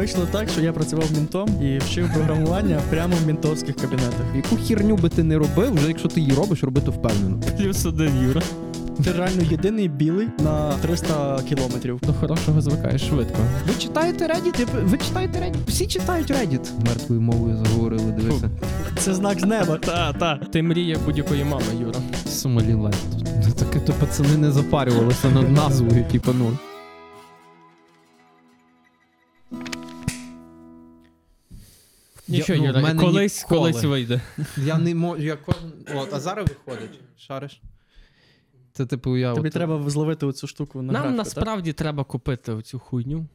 Вийшло так, що я працював мінтом і вчив програмування прямо в мінтовських кабінетах. Яку херню би ти не робив, вже якщо ти її робиш, роби то впевнено. Плюс один Юра. Ти реально єдиний білий на 300 кілометрів. До хорошого звикаєш швидко. Ви читаєте Reddit? Ви- читаєте Reddit? Всі читають Reddit. Мертвою мовою заговорили, дивися. Це знак з неба. Та, та. Ти мрія будь-якої мами, Юра. Сомалілет. Ну таке то пацани не запарювалися над назвою, типу, ну. Нічого, ну, Юра, мене колись, ніколи. колись вийде. Я не можу. Я кожен. От, а зараз виходить. Шариш? Це типу я. Тобі от- треба зловити оцю штуку на Нам графіку, насправді треба купити оцю хуйню.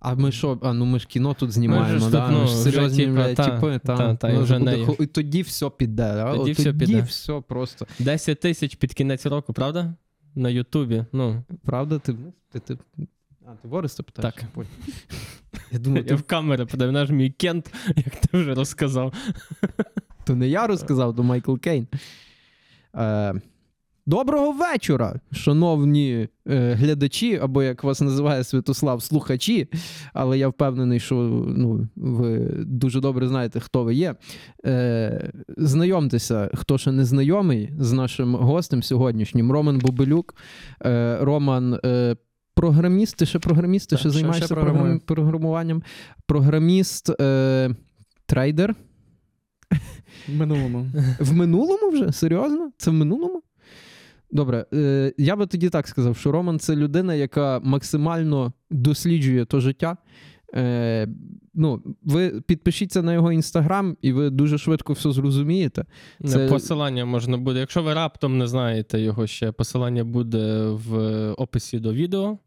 А ми що, а ну ми ж кіно тут знімаємо, Ми ж да? тут, ну, ми ж вже, серйозні типа, блядь, та, типи, та, та, та, і Ну, вже буде нею. ху- І тоді все піде, да? Тоді От все тоді піде. все просто. 10 тисяч під кінець року, правда? На Ютубі. Ну, Правда, ти. ти, ти... А, ти Бориса питаєш? Так. Я думаю, ти, в камеру подав, наш мій Кент, як ти вже розказав. то не я розказав, то Майкл Кейн. Е, доброго вечора, шановні е, глядачі, або як вас називає Святослав, слухачі. Але я впевнений, що ну, ви дуже добре знаєте, хто ви є. Е, знайомтеся, хто ще не знайомий з нашим гостем сьогоднішнім. Роман Бобелюк. Е, Роман. Програміст, ти ще програміст, ти Так, ще- займаєшся ще програм- програмуванням. Програміст, е, трейдер. В минулому. В минулому вже? Серйозно? Це в минулому? Добре, е, я би тоді так сказав, що Роман це людина, яка максимально досліджує то життя. Е, ну, ви підпишіться на його інстаграм, і ви дуже швидко все зрозумієте. Це- Посилання можна буде. Якщо ви раптом не знаєте його ще, посилання буде в описі до відео.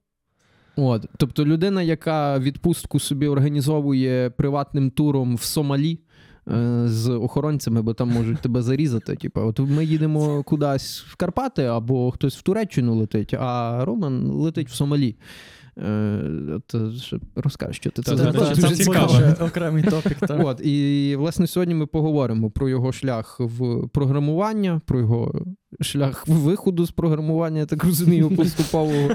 От, тобто людина, яка відпустку собі організовує приватним туром в Сомалі. е, З охоронцями, бо там можуть тебе зарізати. Типу, от ми їдемо кудись в Карпати, або хтось в Туреччину летить, а Роман летить в Сомалі. Е, розкажи, що ти це за- Це це цікаво. окремий топік. так. От, і власне сьогодні ми поговоримо про його шлях в програмування, про його шлях виходу з програмування, я так розумію, поступового,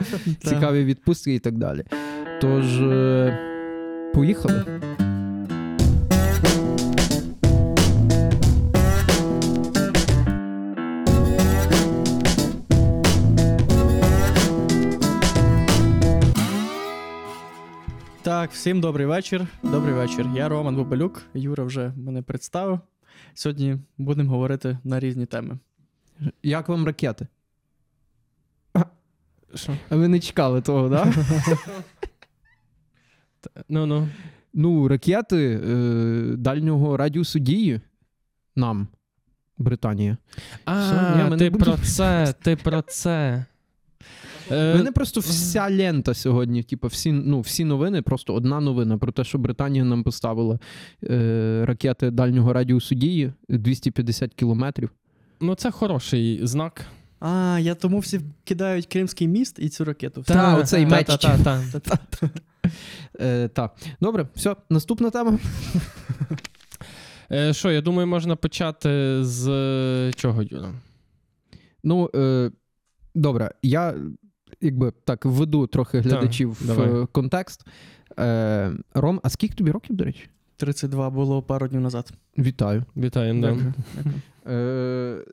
цікаві відпустки і так далі. Тож, е, поїхали. Так, всім добрий вечір. Добрий вечір. Я Роман Бобелюк. Юра вже мене представив. Сьогодні будемо говорити на різні теми. Як вам ракети? Що? А ви не чекали того, так? Да? Ну ну. Ну, ракети е, дальнього радіусу дії нам, Британія. Що? Ні, А, ми не ти будемо- про це, ти про це. Е, мене просто вся лента сьогодні, типу, всі, ну, всі новини, просто одна новина про те, що Британія нам поставила е, ракети дальнього радіусу дії 250 кілометрів. Ну, це хороший знак. А, я тому всі кидають Кримський міст і цю ракету. Та, оцей та, меч. Та, та, та. Е, так. Добре, все, наступна тема. Е, Що, я думаю, можна почати з чого, Юра? Ну, е, добре, я якби так введу трохи глядачів в давай. контекст. Е, Ром, а скільки тобі років, до речі? 32 було пару днів назад. Вітаю. Вітаю, да. Е,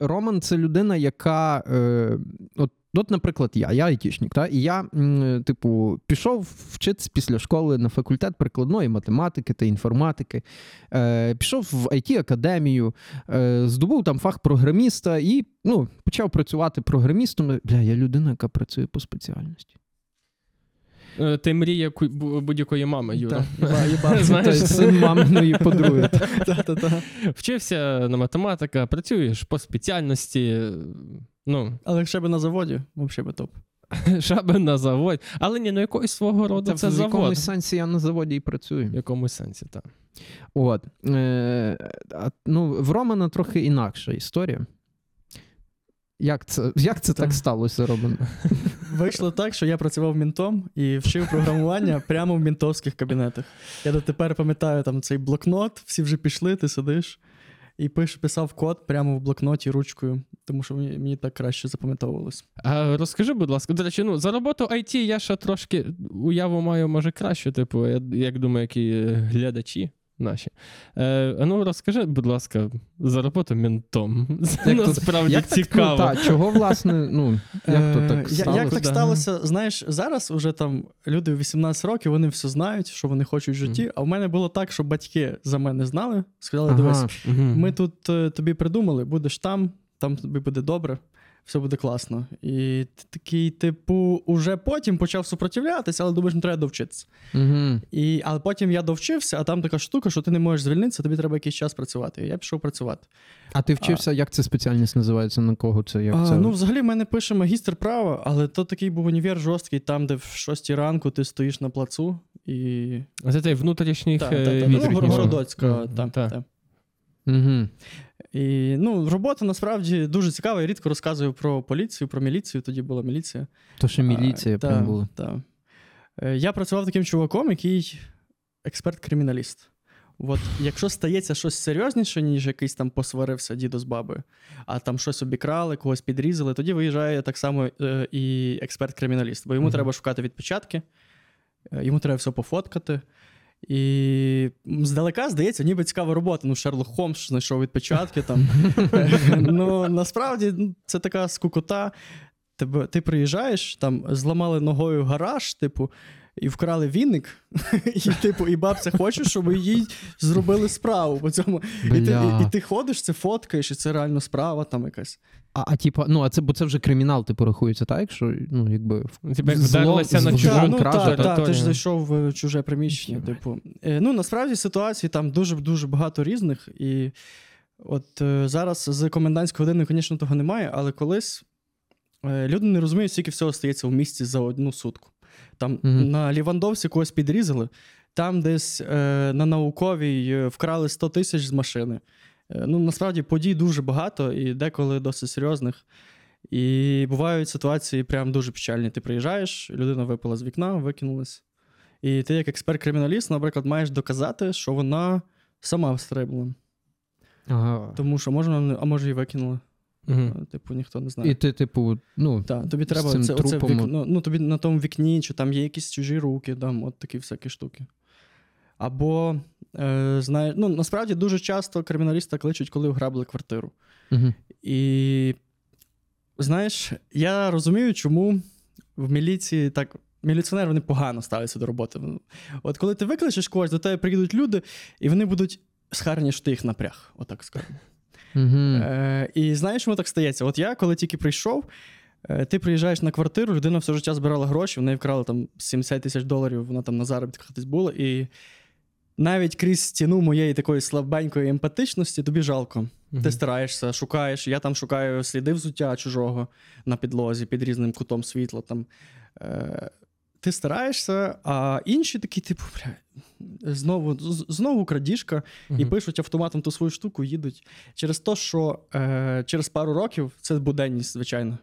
Роман це людина, яка. Е, от, от, наприклад, я, я айтішник, та, і я, м, типу, пішов вчитися після школи на факультет прикладної математики та інформатики, е, пішов в it академію е, здобув там фах програміста і ну, почав працювати програмістом. Бля, я людина, яка працює по спеціальності. Е, Ти мрія ку- бу- будь-якої мами, Юра. Знаєш, син маминої подруги. Вчився на математика, працюєш по спеціальності. Ну, Але якщо би на заводі, взагалі би топ. шаби на завод. Але ні, ну якогось свого роду це, в завод. якомусь сенсі я на заводі і працюю. В якомусь сенсі, так. От. Е, ну, в Романа трохи інакша історія. Як це, як це так Так. сталося, Роман? Вийшло так, що я працював мінтом і вчив програмування прямо в мінтовських кабінетах. Я дотепер пам'ятаю там цей блокнот, всі вже пішли, ти сидиш. І пиш, писав код прямо в блокноті ручкою, тому що мені, мені так краще запам'ятовувалось. А розкажи, будь ласка, до речі, ну за роботу IT я ще трошки уяву маю, може, краще, типу, я як думаю, які е, глядачі наші. Е, ну розкажи, будь ласка, за роботу ментом. Це Як насправді Як так. Ну, та, чого, власне, ну, як то Е, так я- сталося? Як так сталося? Знаєш, зараз уже там люди 18 років, вони все знають, що вони хочуть в житті. А в мене було так, що батьки за мене знали, сказали: Ага. дивись, ми тут е, тобі придумали, будеш там, там тобі буде добре, все буде класно. І ти такий, типу, уже потім почав супротивлятися, але думаєш, не треба довчитися. Угу. І, але потім я довчився, а там така штука, що ти не можеш звільнитися, тобі треба якийсь час працювати. І я пішов працювати. А ти вчився, як це спеціальність називається? На кого це? Як А, це? ну, взагалі, в мене пише магістр права, але то такий був універ жорсткий, там, де в 6 ранку ти стоїш на плацу і. Це той внутрішніх Та, е, та, та, ну. Городоцька, Мгм, та, та. та. Угу. І ну, робота насправді дуже цікава. Я рідко розказую про поліцію, про міліцію. Тоді була міліція. То ще міліція А, прям та, була. Та. Е, Я працював таким чуваком, який експерт-криміналіст. От, якщо стається щось серйозніше, ніж якийсь там посварився дідо з бабою, а там щось обікрали, когось підрізали, тоді виїжджає так само е, і експерт-криміналіст, бо йому Мгм. треба шукати відпечатки, е, йому треба все пофоткати. І здалека здається, ніби цікава робота. Ну, Шерлок Холмс знайшов відпечатки там. ну, насправді ну, це така скукота. Тебе, ти приїжджаєш, там зламали ногою гараж, типу, і вкрали віник, і, типу, і бабця хоче, щоб їй зробили справу по цьому. І ти, і, і ти ходиш, це фоткаєш, і це реально справа там якась. А, а типа, ну, а це, бо це вже кримінал, типу, рахується, так? Якщо, ну, якби. в- як зло- вдарилися на чужу Та, ну, кражу, та, та. та, ти ж зайшов в чуже приміщення. Єбать. Типу. Е, Ну, насправді ситуацій там дуже-дуже багато різних. І от е, зараз з комендантської години, звісно, того немає, але колись е, люди не розуміють, скільки всього стається в місті за одну сутку. Там Мгм. на Лівандовці когось підрізали, там десь е, на науковій е, вкрали 100 тисяч з машини. Е, ну, насправді подій дуже багато і деколи досить серйозних. І бувають ситуації прям дуже печальні. Ти приїжджаєш, людина випала з вікна, викинулась. І ти, як експерт-криміналіст, наприклад, маєш доказати, що вона сама встрибла. Ага. Тому що не- а може, і викинула. Мгм. Е, Типу, ніхто не знає. І ти, типу, ну, Так, тобі треба цим це, оце вікно, ну, тобі на тому вікні, чи там є якісь чужі руки, там, от такі всякі штуки. Або, е, знає, ну, насправді дуже часто криміналіста кличуть, коли ограбили квартиру. угу. І знаєш, я розумію, чому в міліції так. Міліціонери вони погано ставляться до роботи. От коли ти викличеш когось, до тебе приїдуть люди, і вони будуть схарні, що ти їх напряг, отак скажемо. Угу. Е, і знаєш, чому так стається? От я, коли тільки прийшов, е, ти приїжджаєш на квартиру, людина все життя збирала гроші, в неї вкрали там 70 тисяч доларів, вона там на заробітках десь була. І навіть крізь стіну моєї такої слабенької емпатичності тобі жалко. Мгм. Ти стараєшся, шукаєш. Я там шукаю сліди взуття чужого на підлозі під різним кутом світла. Там. Е, ти стараєшся, а інші такі, типу, бля, знову, знову крадіжка, і пишуть автоматом ту свою штуку, їдуть. Через те, що е, через пару років це буденність, звичайно.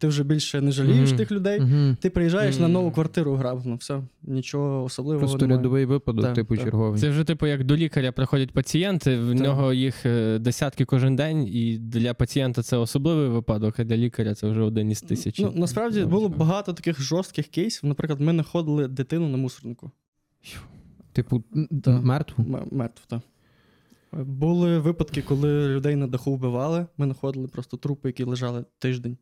Ти вже більше не жалієш Мгм. тих людей. Угу. Ти приїжджаєш на нову квартиру грабну, все, нічого особливого Просто немає. рядовий випадок, Так, типу, так. черговий. Це вже, типу, як до лікаря приходять пацієнти, в Так. нього їх е, десятки кожен день, і для пацієнта це особливий випадок, а для лікаря це вже один із тисячі. Ну, насправді було багато таких жорстких кейсів. Наприклад, ми знаходили дитину на мусорнику. Типу, мертву. М- мертву, так. Були випадки, коли людей на даху вбивали. Ми знаходили просто трупи, які лежали тиждень.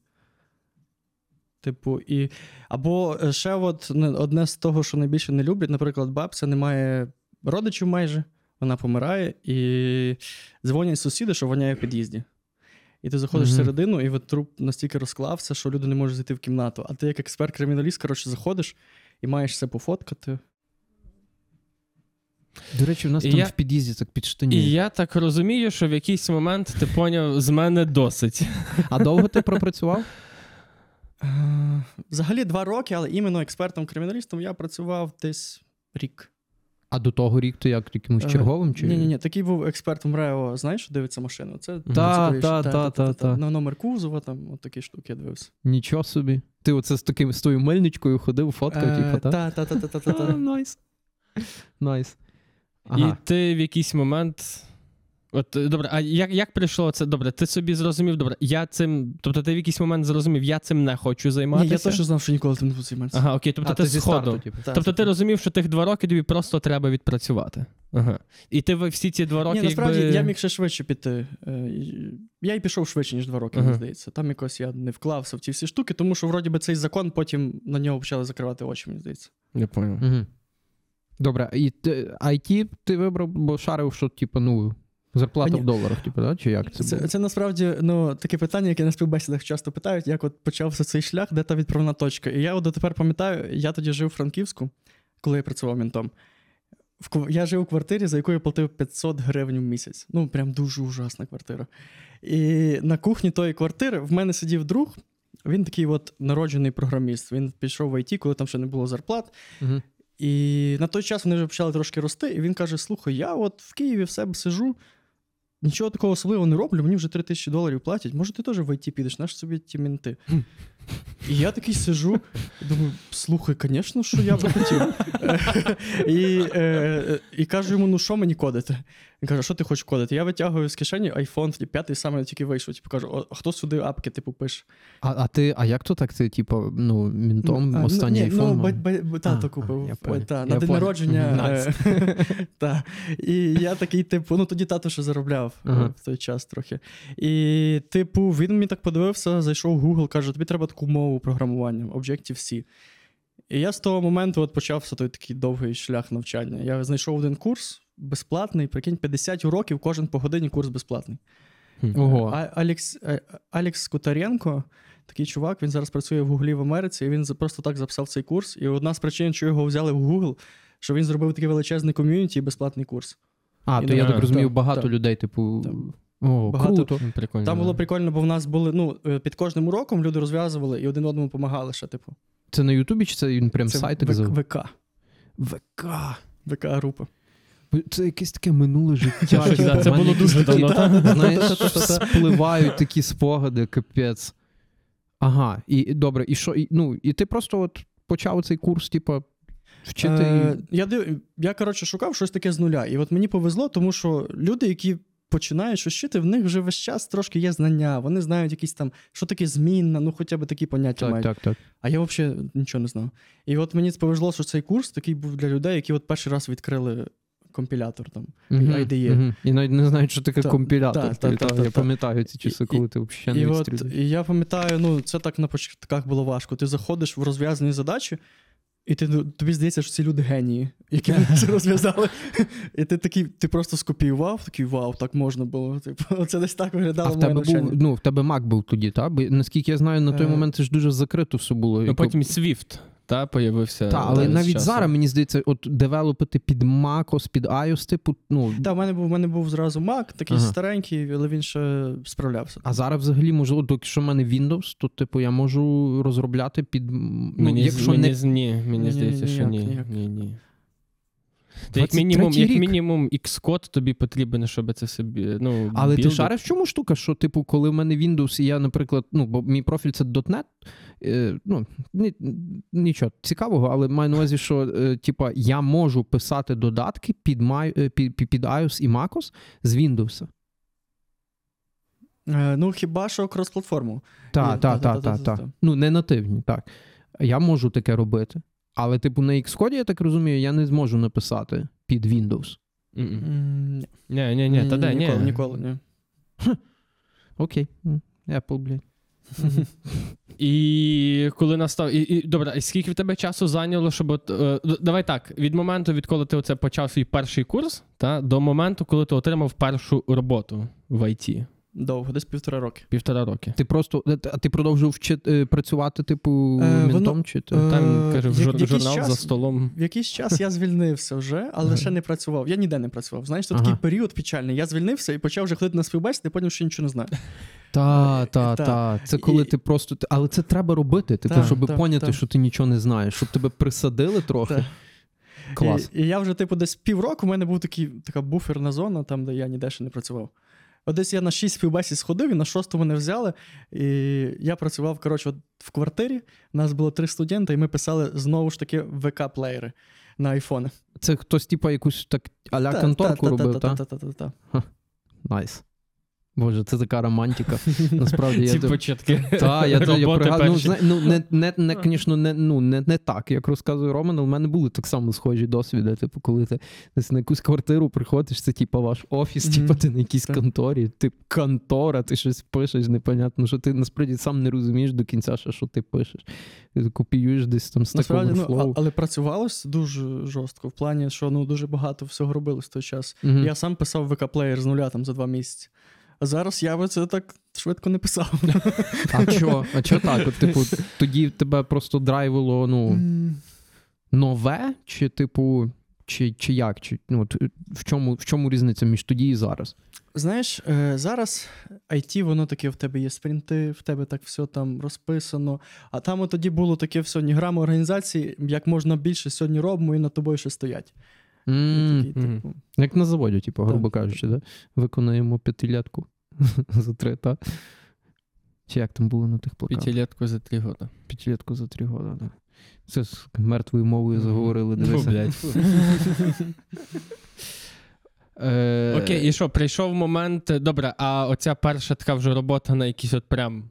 Типу, і. Або е, ще от одне з того, що найбільше не люблять, наприклад, бабця не має родичів майже, вона помирає, і дзвонять сусіди, що воняє в під'їзді. І ти заходиш Мгм. всередину, і от труп настільки розклався, що люди не можуть зайти в кімнату. А ти, як експерт-криміналіст, коротше, заходиш і маєш все пофоткати. До речі, у нас І там я- в під'їзді так під І штані. я так розумію, що в якийсь момент ти поняв, з мене досить. А довго ти пропрацював? Е, Взагалі два роки, але іменно експертом-криміналістом я працював десь рік. А до того рік ти як якимось черговим? Чи... Ні, ні, ні, такий був експертом РЕО, знаєш, що дивиться машину. Це Та, цікавіше. та, та, та, та. На номер кузова, там от такі штуки я дивився. Нічого собі. Ти оце з таким з тою мельничкою ходив, фоткав, Е, типу, так? Та, та, та, та, та, та, та. Найс. Найс. І ти в якийсь момент От е, добре, а як, як прийшло це? Добре, ти собі зрозумів, добре, я цим. Тобто ти в якийсь момент зрозумів, я цим не хочу займатися. Ні, я точно знав, що ніколи тим не буду займатися. Ага, окей, тобто а, ти, ти зі сходу. старту, типу. Тобто так, ти так. розумів, що тих два роки тобі просто треба відпрацювати. Ага. І ти всі ці два роки. Ні, насправді якби... я міг ще швидше піти. Е, і- Я й пішов швидше, ніж два роки, Ага. мені здається. Там якось я не вклався в ці всі штуки, тому що вроді би цей закон потім на нього почали закривати очі, мені здається. Я понял. Угу. Добре, і ти, IT ти вибрав, бо шарив, що, типу, ну, зарплата Мені- в доларах, типу, да? чи як це, Це, було? це, насправді ну, таке питання, яке на співбесідах часто питають, як от почався цей шлях, де та відправна точка. І я от дотепер пам'ятаю, я тоді жив у Франківську, коли я працював мінтом. В, я жив у квартирі, за яку я платив 500 гривень в місяць. Ну, прям дуже ужасна квартира. І на кухні тої квартири в мене сидів друг. Він такий от народжений програміст. Він пішов в ІТ, коли там ще не було зарплат. Мгм. І на той час вони вже почали трошки рости, і він каже: Слухай, я от в Києві в себе сижу, нічого такого особливого не роблю, мені вже 3 тисячі доларів платять. Може, ти теж в ІТ підеш, наш собі ті мінти. І я такий сижу, думаю, слухай, звісно, що я би хотів. і, е, і кажу йому: ну що мені кодити? Він каже, що ти хочеш кодити? Я витягую з кишені iPhone, тоді п'ятий саме тільки вийшов. Типу кажу, а хто сюди апки типу пише? А, а ти, а як то так? Ти, типу, ну, мінтом А, останній ні, айфон? Ну, тато купив. на день народження. Е, та. І я такий, типу, ну тоді тато ще заробляв е, в той час трохи. І, типу, він мені так подивився, зайшов в Google, каже: тобі треба таку мову програмування, Objective-C. І я з того моменту от почався той такий довгий шлях навчання. Я знайшов один курс безплатний, прикинь, 50 уроків, кожен по годині курс безплатний. Ого. А, Алекс, е, Алекс Скутаренко, такий чувак, він зараз працює в Гуглі в Америці, і він просто так записав цей курс. І одна з причин, що його взяли в Google, що він зробив такий величезний ком'юніті і безплатний курс. А, І то я так розумію, багато так. людей, типу. Так. О, Багато. круто. Прикольно. Там було прикольно, бо в нас були, ну, е, під кожним уроком люди розв'язували і один одному допомагали ще, типу. Це на Ютубі, чи це він прям Це сайт В- ВК. ВК. ВК-група. Це якесь таке минуле життя. Типу, да, це було дуже давно, та? Знаєш, спливають такі спогади, капець. Ага, і добре, і що? І, ну, і ти просто от почав цей курс, типу, вчити. Е, я, я, коротше, шукав щось таке з нуля. І от мені повезло, тому що люди, які починають щось вчити, в них вже весь час трошки є знання. Вони знають якісь там, що таке змінна, ну хоча б такі поняття Так, мають. так, так. А я взагалі нічого не знав. І от мені повезло, що цей курс такий був для людей, які от перший раз відкрили компілятор там. Мгм, IDE. мгм. І навіть не знають, що таке Так, компілятор. Та, так, я пам'ятаю ці часи, І- коли ти взагалі І не от і я пам'ятаю, ну це так на початках було важко. Ти заходиш в розв'язані задачі, і ти, ну, тобі здається, що ці люди генії, які це розв'язали. І ти такий, ти просто скопіював, такий вау, так можна було. Типу, це десь так виглядало А в тебе навчання. був, ну, в тебе Mac був тоді, так? Бо наскільки я знаю, на той Е, момент це ж дуже закрито все було. Ну, потім Swift, та, появився. Та, але навіть часу. зараз, мені здається, от девелопити під MacOS, під iOS, типу, ну. Так, в мене був, в мене був зразу Mac, такий Ага. старенький, але він ще справлявся. А зараз взагалі, можливо, доки що в мене Windows, то типу я можу розробляти під. Ну, Мені, якщо мені, не... з- ні, мені здається, що ні. ні, ні. Та як 23-й мінімум, як мінімум, Xcode тобі потрібен, щоб це собі. Ну, Але ти білдити. шариш в чому штука? Що, типу, коли в мене Windows, і я, наприклад, ну, бо мій профіль це .NET, е, ну, ні, нічого цікавого, але маю на увазі, що е, типа, я можу писати додатки під, Май- е, під, під, під iOS і macOS з Windows. Е, ну, хіба що крос-платформу. Так, так, так, так. Ну, не нативні, так. Я можу таке робити. Але, типу, на Xcode, я так розумію, я не зможу написати під Windows. Ні, ні, ні, та де, ні. Ніколи, ніколи, ні. Окей. Apple, блядь. І коли настав. І, і, добре, і скільки в тебе часу зайняло, щоб. От, е, давай так, від моменту, відколи ти оце почав свій перший курс, та, до моменту, коли ти отримав першу роботу в IT. Довго, десь півтора роки. Півтора роки. Ти просто. е, А ти продовжив вчити, е, працювати, типу, Е, воно- Чи ти? е, Там, каже, в як- жур, журнал час- за столом. В якийсь час я звільнився вже, але ще не працював. Я ніде не працював. Знаєш, це Ага. такий період печальний. Я звільнився і почав вже ходити на співбесіди, потім що нічого не знаю. Та, та, та. та. Це коли І- ти просто. Але це треба робити, типу, Та, щоб та, поняти, та. що ти нічого не знаєш, щоб тебе присадили трохи. Клас. І, і я вже, типу, десь півроку в мене був такий, така буферна зона, там, де я ніде ще не працював. Десь я на шість співбесід сходив, і на шосту мене взяли. І я працював, коротше, от в квартирі. У нас було три студенти, і ми писали знову ж таки ВК-плеєри на айфони. Це хтось, типу, якусь так аля конторку робив, так? Та-та-та-та-та-та. Найс. Боже, це така романтика. Насправді я Ці початки. Та, я, ну, ну, не, не, не, конечно, не, ну, не, не так, як розказує Роман, але в мене були так само схожі досвіди. Типу, коли ти десь на якусь квартиру приходиш, це типу ваш офіс, типу, ти на якійсь Так. конторі, ти контора, ти щось пишеш, непонятно, що ти насправді сам не розумієш до кінця, що, що ти пишеш. Ти копіюєш десь там з такого ну, flow. але працювалось дуже жорстко, в плані, що ну, дуже багато всього робили в той час. Я сам писав ВК-плеєр з нуля там за два місяці. А зараз я би це так швидко не писав. А чо? А чо так? От, типу, тоді тебе просто драйвило, ну. Нове, чи, типу, чи, чи як? Чи, ну, от, в, чому, в чому різниця між тоді і зараз? Знаєш, е, зараз IT, воно таке в тебе є спринти, в тебе так все там розписано. А там тоді було таке все, ні грами організації, як можна більше сьогодні робимо і над тобою ще стоять. Мгм. типу, Як на заводі, типу, грубо Так, кажучи, так, да? виконаємо п'ятилятку за три, та? Чи як там було на тих плакатах? П'ятилетку за три роки. П'ятилятку за три роки, да. Це з мертвою мовою заговорили, Ну, дивися. блядь. Е, Окей, і що, прийшов момент. Добре, а оця перша така вже робота на якійсь от прям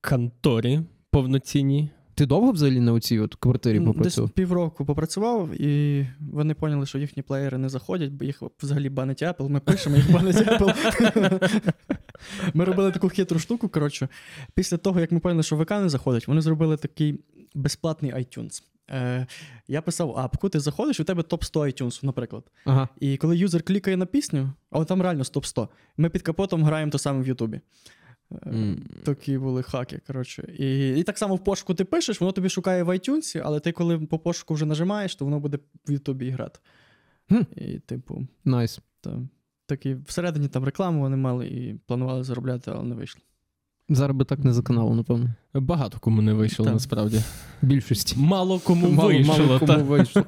конторі повноцінній. Ти довго взагалі на оцій от квартирі Десь попрацював? півроку попрацював, і вони поняли, що їхні плеєри не заходять, бо їх взагалі банить Apple. Ми пишемо, їх банить Apple. Ми робили таку хитру штуку. Коротше, після того, як ми поняли, що ВК не заходить, вони зробили такий безплатний iTunes. Е, я писав апку, ти заходиш, у тебе топ 100 iTunes, наприклад. Ага. І коли юзер клікає на пісню, а там реально топ 100, ми під капотом граємо то саме в Ютубі. М. Такі були хаки. коротше. І, і так само в пошуку ти пишеш, воно тобі шукає в iTunes, але ти, коли по пошуку вже нажимаєш, то воно буде в Ютубі грати. Хм. І, типу, Nice. там, такі всередині там рекламу вони мали і планували заробляти, але не вийшло. Зараз би так не заканало, напевно. Багато кому не вийшло, Так. насправді. Більшості. Мало кому Мало- вийшло. мало та. кому вийшло.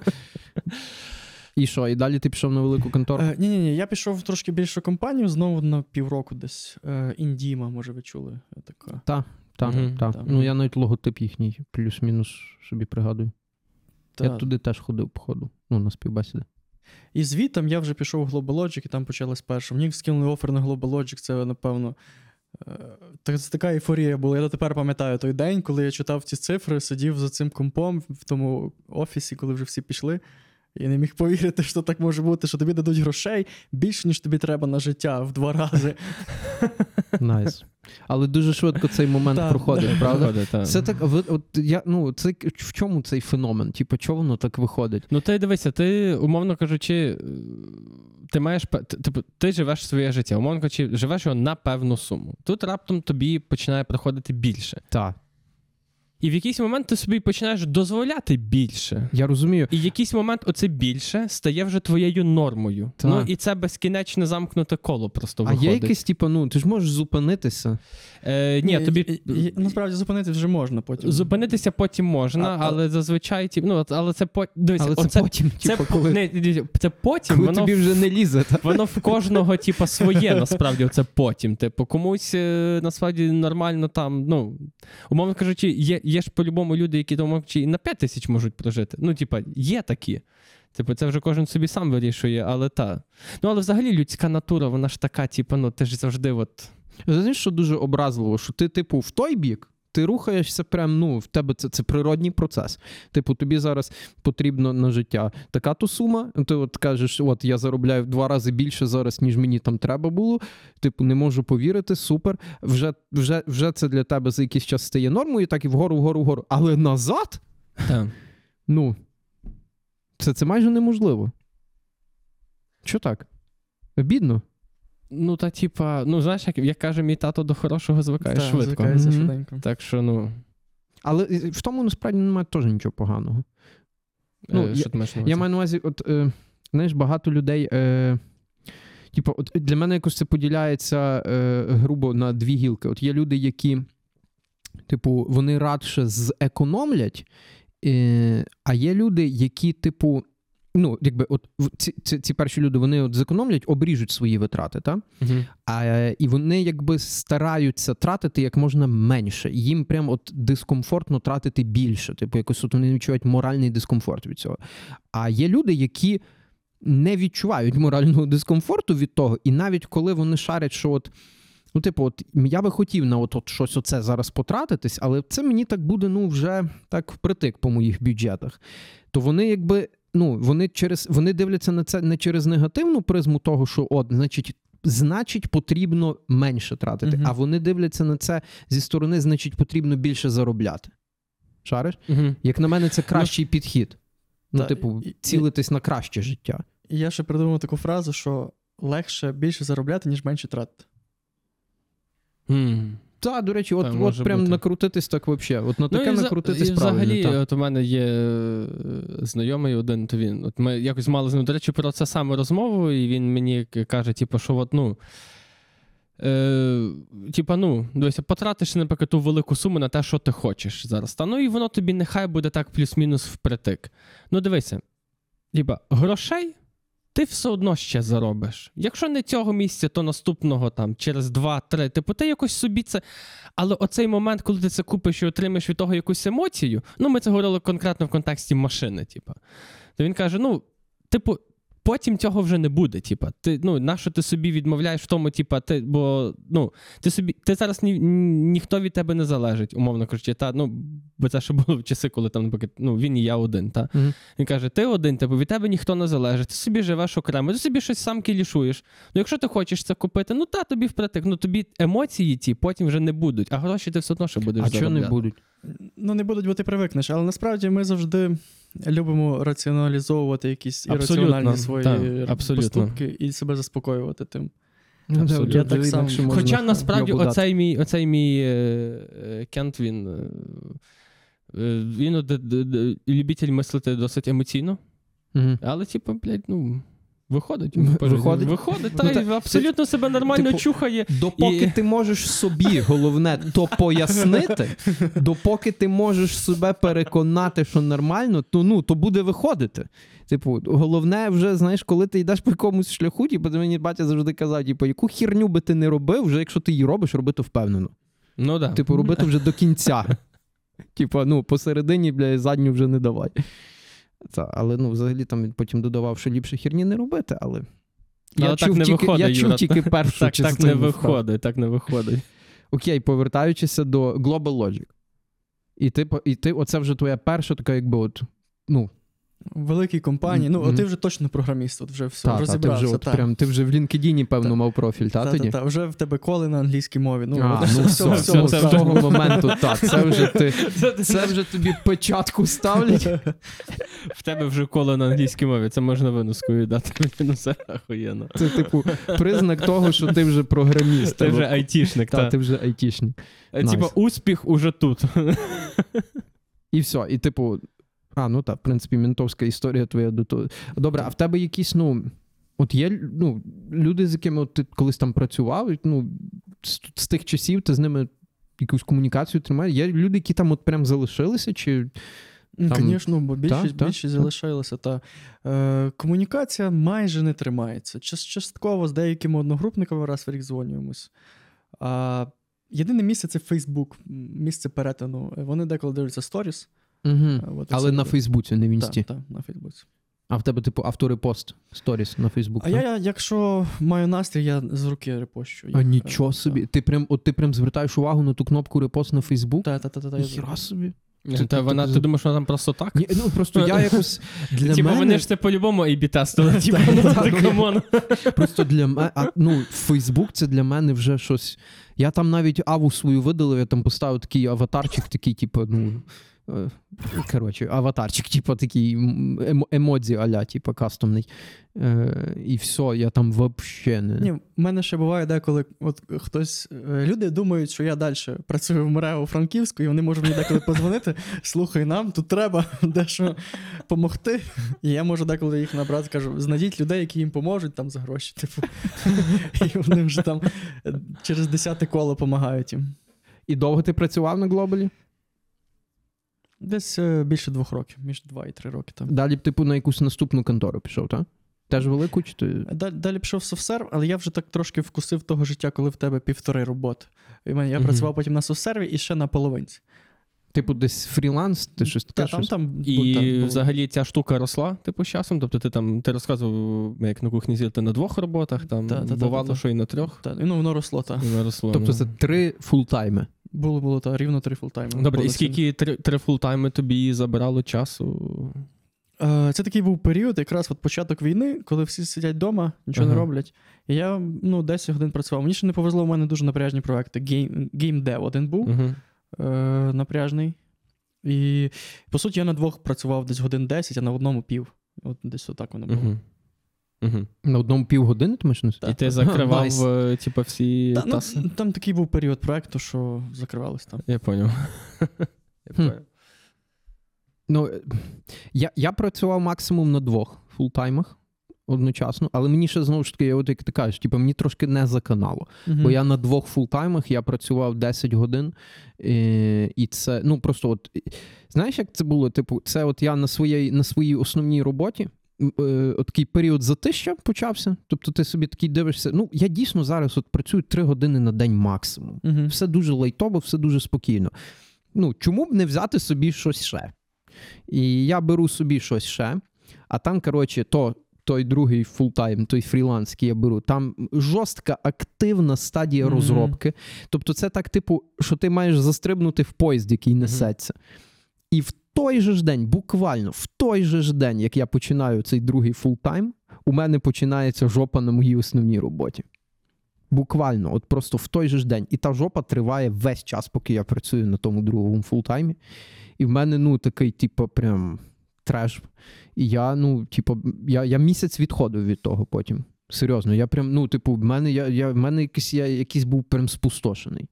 І що, і далі ти пішов на велику контору? Е, ні, ні, ні, я пішов в трошки більшу компанію, знову на півроку десь. Е, Індіма, може, ви чули. Така. Так, так, Мгм, так. Ну я навіть логотип їхній, плюс-мінус собі пригадую. Я туди теж ходив, походу. Ну, на співбесіди. І звітом я вже пішов в Globalogic, і там почалось перше. Мені скинули офер на Globalogic, це, напевно. е, Це така ейфорія була. Я дотепер пам'ятаю той день, коли я читав ці цифри, сидів за цим компом в тому офісі, коли вже всі пішли. І не міг повірити, що так може бути, що тобі дадуть грошей більше, ніж тобі треба на життя в два рази. Nice. Але дуже швидко цей момент проходить, правда? Це так, от я, ну, це в чому цей феномен? Типу, чого воно так виходить? Ну, ти дивися, ти, умовно кажучи, е, ти маєш типу, ти живеш своє життя, умовно кажучи, живеш його на певну суму. Тут раптом тобі починає приходити більше. Так. І в якийсь момент ти собі починаєш дозволяти більше. Я розумію. І в якийсь момент оце більше стає вже твоєю нормою. Так. Ну і це безкінечне замкнуте коло просто А є якийсь, типу, ну, ти ж можеш зупинитися. Е, ні, тобі І- і- насправді зупинити вже можна потім. зупинитися потім можна, А- а- але зазвичай ті, ну, але це по Але це потім, це, типу, коли, не, це потім коли воно тобі вже не лізе. Та? Воно в кожного, типу, своє, насправді, це потім. Типу, комусь е, насправді нормально там, ну, умовно кажучи, є, є ж по-любому люди, які думав чи на 5 тисяч можуть прожити. Ну, типа, є такі. Типу, це вже кожен собі сам вирішує, але та. Ну, але взагалі людська натура, вона ж така, типу, ну, ти ж завжди от. Знаєш, що дуже образливо, що ти, типу, в той бік. Ти рухаєшся прям, ну, в тебе це, це природній процес. Типу, тобі зараз потрібно на життя така то сума. Ти от кажеш, от я заробляю в два рази більше зараз, ніж мені там треба було. Типу, не можу повірити, супер. Вже, вже, вже це для тебе за якийсь час стає нормою, так і вгору, вгору, вгору. Але назад, Та. ну, це, це майже неможливо. Що так? Бідно. Ну, та, типа, ну, знаєш, як, як каже мій тато, до хорошого звикає Так, швидко. Мгм. швиденько. Так що, ну, Але в тому насправді немає теж нічого поганого. Ну, е, що ти маєш на Я маю на увазі, от, е, знаєш, багато людей. Е, типу, от для мене якось це поділяється е, грубо на дві гілки. От є люди, які, типу, вони радше зекономлять, е, а є люди, які, типу. Ну, якби от ці, ці, ці перші люди вони от зекономлять, обріжуть свої витрати, так? Мгм. А, і вони якби стараються тратити як можна менше. Їм прям от дискомфортно тратити більше. Типу, якось от вони відчувають моральний дискомфорт від цього. А є люди, які не відчувають морального дискомфорту від того, і навіть коли вони шарять, що от. Ну, типу, от я би хотів на от, от щось оце зараз потратитись, але це мені так буде, ну, вже так впритик по моїх бюджетах. То вони якби, ну, вони через вони дивляться на це не через негативну призму того, що от, значить, значить, потрібно менше тратити. Мгм. А вони дивляться на це зі сторони, значить, потрібно більше заробляти. Шариш? Угу. Як на мене, це кращий підхід. Ну, та, типу, і- і- цілитись на краще життя. Я ще придумав таку фразу, що легше більше заробляти, ніж менше тратити. Та, до речі, от, от прям бути. накрутитись так взагалі. От на таке і, накрутитись і правильно. взагалі, та. от у мене є е, знайомий один, то він. От ми якось мали з ним, до речі, про це саме розмову, і він мені каже, типу, що от, ну. Е, типа, ну, дивися, потратиш, наприклад, ту велику суму на те, що ти хочеш зараз. Та ну і воно тобі нехай буде так плюс-мінус впритик. Ну, дивися, типа, грошей ти все одно ще заробиш. Якщо не цього місця, то наступного там через 2-3. Типу, ти якось собі це. Але оцей момент, коли ти це купиш і отримаєш від того якусь емоцію, ну ми це говорили конкретно в контексті машини, типу. То він каже: ну, типу, потім цього вже не буде. Типу, ти, ну, нащо ти собі відмовляєш в тому, типу, ти, бо ну, ти собі, ти зараз ні, ніхто від тебе не залежить, умовно кажучи, та, ну, бо це ще було в часи, коли там, наприклад, ну, він і я один. Та. Мгм. Він каже: ти один, типу, від тебе ніхто не залежить, ти собі живеш окремо, ти собі щось сам кілішуєш. Ну, якщо ти хочеш це купити, ну та тобі впритик, ну тобі емоції ті потім вже не будуть, а гроші ти все одно ще будеш А що не будуть? Ну, не будуть, бо ти привикнеш, але насправді ми завжди любимо раціоналізовувати якісь Абсолютно, ірраціональні свої та, абсолютно. поступки і себе заспокоювати тим. Ну, Абсолютно. Я так сам, само. можна Хоча насправді оцей мій, оцей мій е, е, Кент, він, е, е, він д- любитель мислити досить емоційно, Мгм. але, типу, блядь, ну. Виходить, виходить? виходить, та Ну, й так, абсолютно себе нормально типу, чухає. Допоки І- ти можеш собі, головне, то пояснити, допоки ти можеш себе переконати, що нормально, то ну то буде виходити. Типу, головне, вже знаєш, коли ти йдеш по якомусь шляху, типу, мені батя завжди казав, типу, яку хірню би ти не робив, вже якщо ти її робиш, роби то впевнено. Ну да. Типу, роби то вже до кінця. Типу, ну, посередині, бля, задню вже не давай. Це, але ну, взагалі там він потім додавав, що ліпше хірні не робити, але. Але Я так чув, не тільки, виходить, я чув Юра. тільки першу так, частину. так не виходить, так не виходить. Окей, повертаючися до Global Logic. І ти, і ти, оце вже твоя перша така, якби от, ну, великій компанії. Ну, Мгм. от ти вже точно програміст, от вже все та, та, ти вже, от, та. прям, ти вже в LinkedIn, певно, Та. мав профіль, та, Та, тоді? та, та, вже в тебе коли на англійській мові. Ну, а, ну все, все, все, все, з все. того моменту, так, це вже ти, це вже тобі печатку ставлять. В тебе вже коло на англійській мові, це можна винускою дати. Ну це охуєнно. Це, типу, признак того, що ти вже програміст. Ти вже айтішник, та, так. ти вже айтішник. Типа успіх уже тут. І все. І, типу, а, ну так, в принципі, ментовська історія твоя до того. Добре, а в тебе якісь, ну. От є ну, люди, з якими от ти колись там працював, ну, з, з тих часів ти з ними якусь комунікацію тримаєш. Є люди, які там от прям залишилися, чи. Ну, Звісно, бо більшість, так, більшість так. залишилася. Та. Е, комунікація майже не тримається. Час- Частково з деякими одногрупниками раз в рік дзвонюємось. А, єдине місце це Facebook, місце перетину. Вони деколи дивляться сторіс. Угу. От, Але на буде. Фейсбуці, не в Так, інсті. так, на Фейсбуці. А в тебе, типу, авторепост сторіс на Фейсбук. А я, я, якщо маю настрій, я з руки репощу. А нічого Е, собі. Ти прям, от ти прям звертаєш увагу на ту кнопку репост на Фейсбук? Та, та, та, та, та, я Ніхіра собі. Та ти- вона, ти- ти думаєш, вона там просто так? Ні, ну просто я якось для Типа, мене... вони ж це по-любому AB тестили. Типа, Так, ти come on. Просто для мене, а, ну, Фейсбук це для мене вже щось. Я там навіть аву свою видалив, я там поставив такий аватарчик, такий, типу, ну. Е, Коротше, аватарчик, типу, такий емодзі аля, типу, кастомний. Е, і все, я там взагалі не. Ні, в мене ще буває деколи, от хтось. е, Люди думають, що я далі працюю в МРЕО Франківську, і вони можуть мені деколи подзвонити. Слухай, нам тут треба дещо допомогти. І я можу деколи їх набрати, кажу, знайдіть людей, які їм поможуть там за гроші. Типу. І вони вже там через десяте коло допомагають їм. І довго ти працював на глобалі? Десь е, більше двох років, між два і три роки там. Далі б, типу, на якусь наступну контору пішов, так? Теж велику чи ти. Далі, далі пішов софсерв, але я вже так трошки вкусив того життя, коли в тебе півтори роботи. І мене- я працював потім на SoftServe і і ще на половинці. Типу, десь фріланс, ти щось таке Та, там, щось. там, І там взагалі ця штука росла, типу, з часом. Тобто ти там ти розказував, як на кухні сидіти на двох роботах, там Та, та, бувало, та, та. що і на трьох. Та, ну, воно росло, так. Росло. Тобто ну. це три фултайми. Було, було, та, рівно три фултайми. Добре, і скільки три, три фултайми тобі забирало часу? Е, Це такий був період, якраз от початок війни, коли всі сидять вдома, нічого не роблять. І я ну, 10 годин працював. Мені ще не повезло, у мене дуже напряжні проекти. Гейм, геймдев один був Угу. е, напряжний. І по суті, я на двох працював десь годин 10, а на одному пів. От десь отак воно було. Угу. Угу. На одному півгодини мав сидіти? І ти закривав, е, типу, всі Та, таски? ну, там такий був період проекту, що закривались там. Я поняв. Я поняв. Ну, е, я, я працював максимум на двох фултаймах одночасно, але мені ще знову ж таки, от як ти кажеш, типу, мені трошки не заканало. Бо я на двох фултаймах я працював 10 годин, і, і це, ну просто от знаєш, як це було? Типу, це от я на своїй на своїй основній роботі. Е, такий період затища почався. Тобто ти собі такий дивишся. Ну, я дійсно зараз от працюю 3 години на день максимум. Угу. Все дуже лайтово, все дуже спокійно. Ну, чому б не взяти собі щось ще? І я беру собі щось ще, а там, коротше, то. Той другий фултайм, той фріланс, який я беру, там жорстка активна стадія Мгм. розробки. Тобто, це так, типу, що ти маєш застрибнути в поїзд, який несеться. І в той же ж день, буквально в той же ж день, як я починаю цей другий фултайм, у мене починається жопа на моїй основній роботі. Буквально, от просто в той же ж день. І та жопа триває весь час, поки я працюю на тому другому фултаймі. І в мене, ну, такий, типу, прям треш. І я, ну, типу, я, я місяць відходив від того потім. Серйозно, я прям, ну, типу, в мене, я, я, в мене якийсь, я, якийсь був прям спустошений.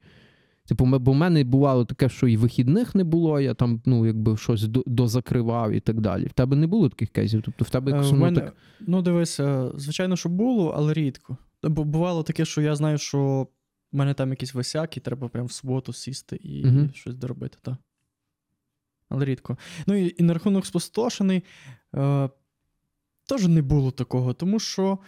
Типу, бо в мене бувало таке, що і вихідних не було, я там, ну, якби щось дозакривав і так далі. В тебе не було таких кейсів? Тобто в тебе Е, якось мене, так. ну, дивись, е, звичайно, що було, але рідко. Бо бувало таке, що я знаю, що в мене там якісь висяк, і треба прям в суботу сісти і Мгм. щось доробити. Та. Але рідко. Ну і, і на рахунок спустошений е, теж не було такого, тому що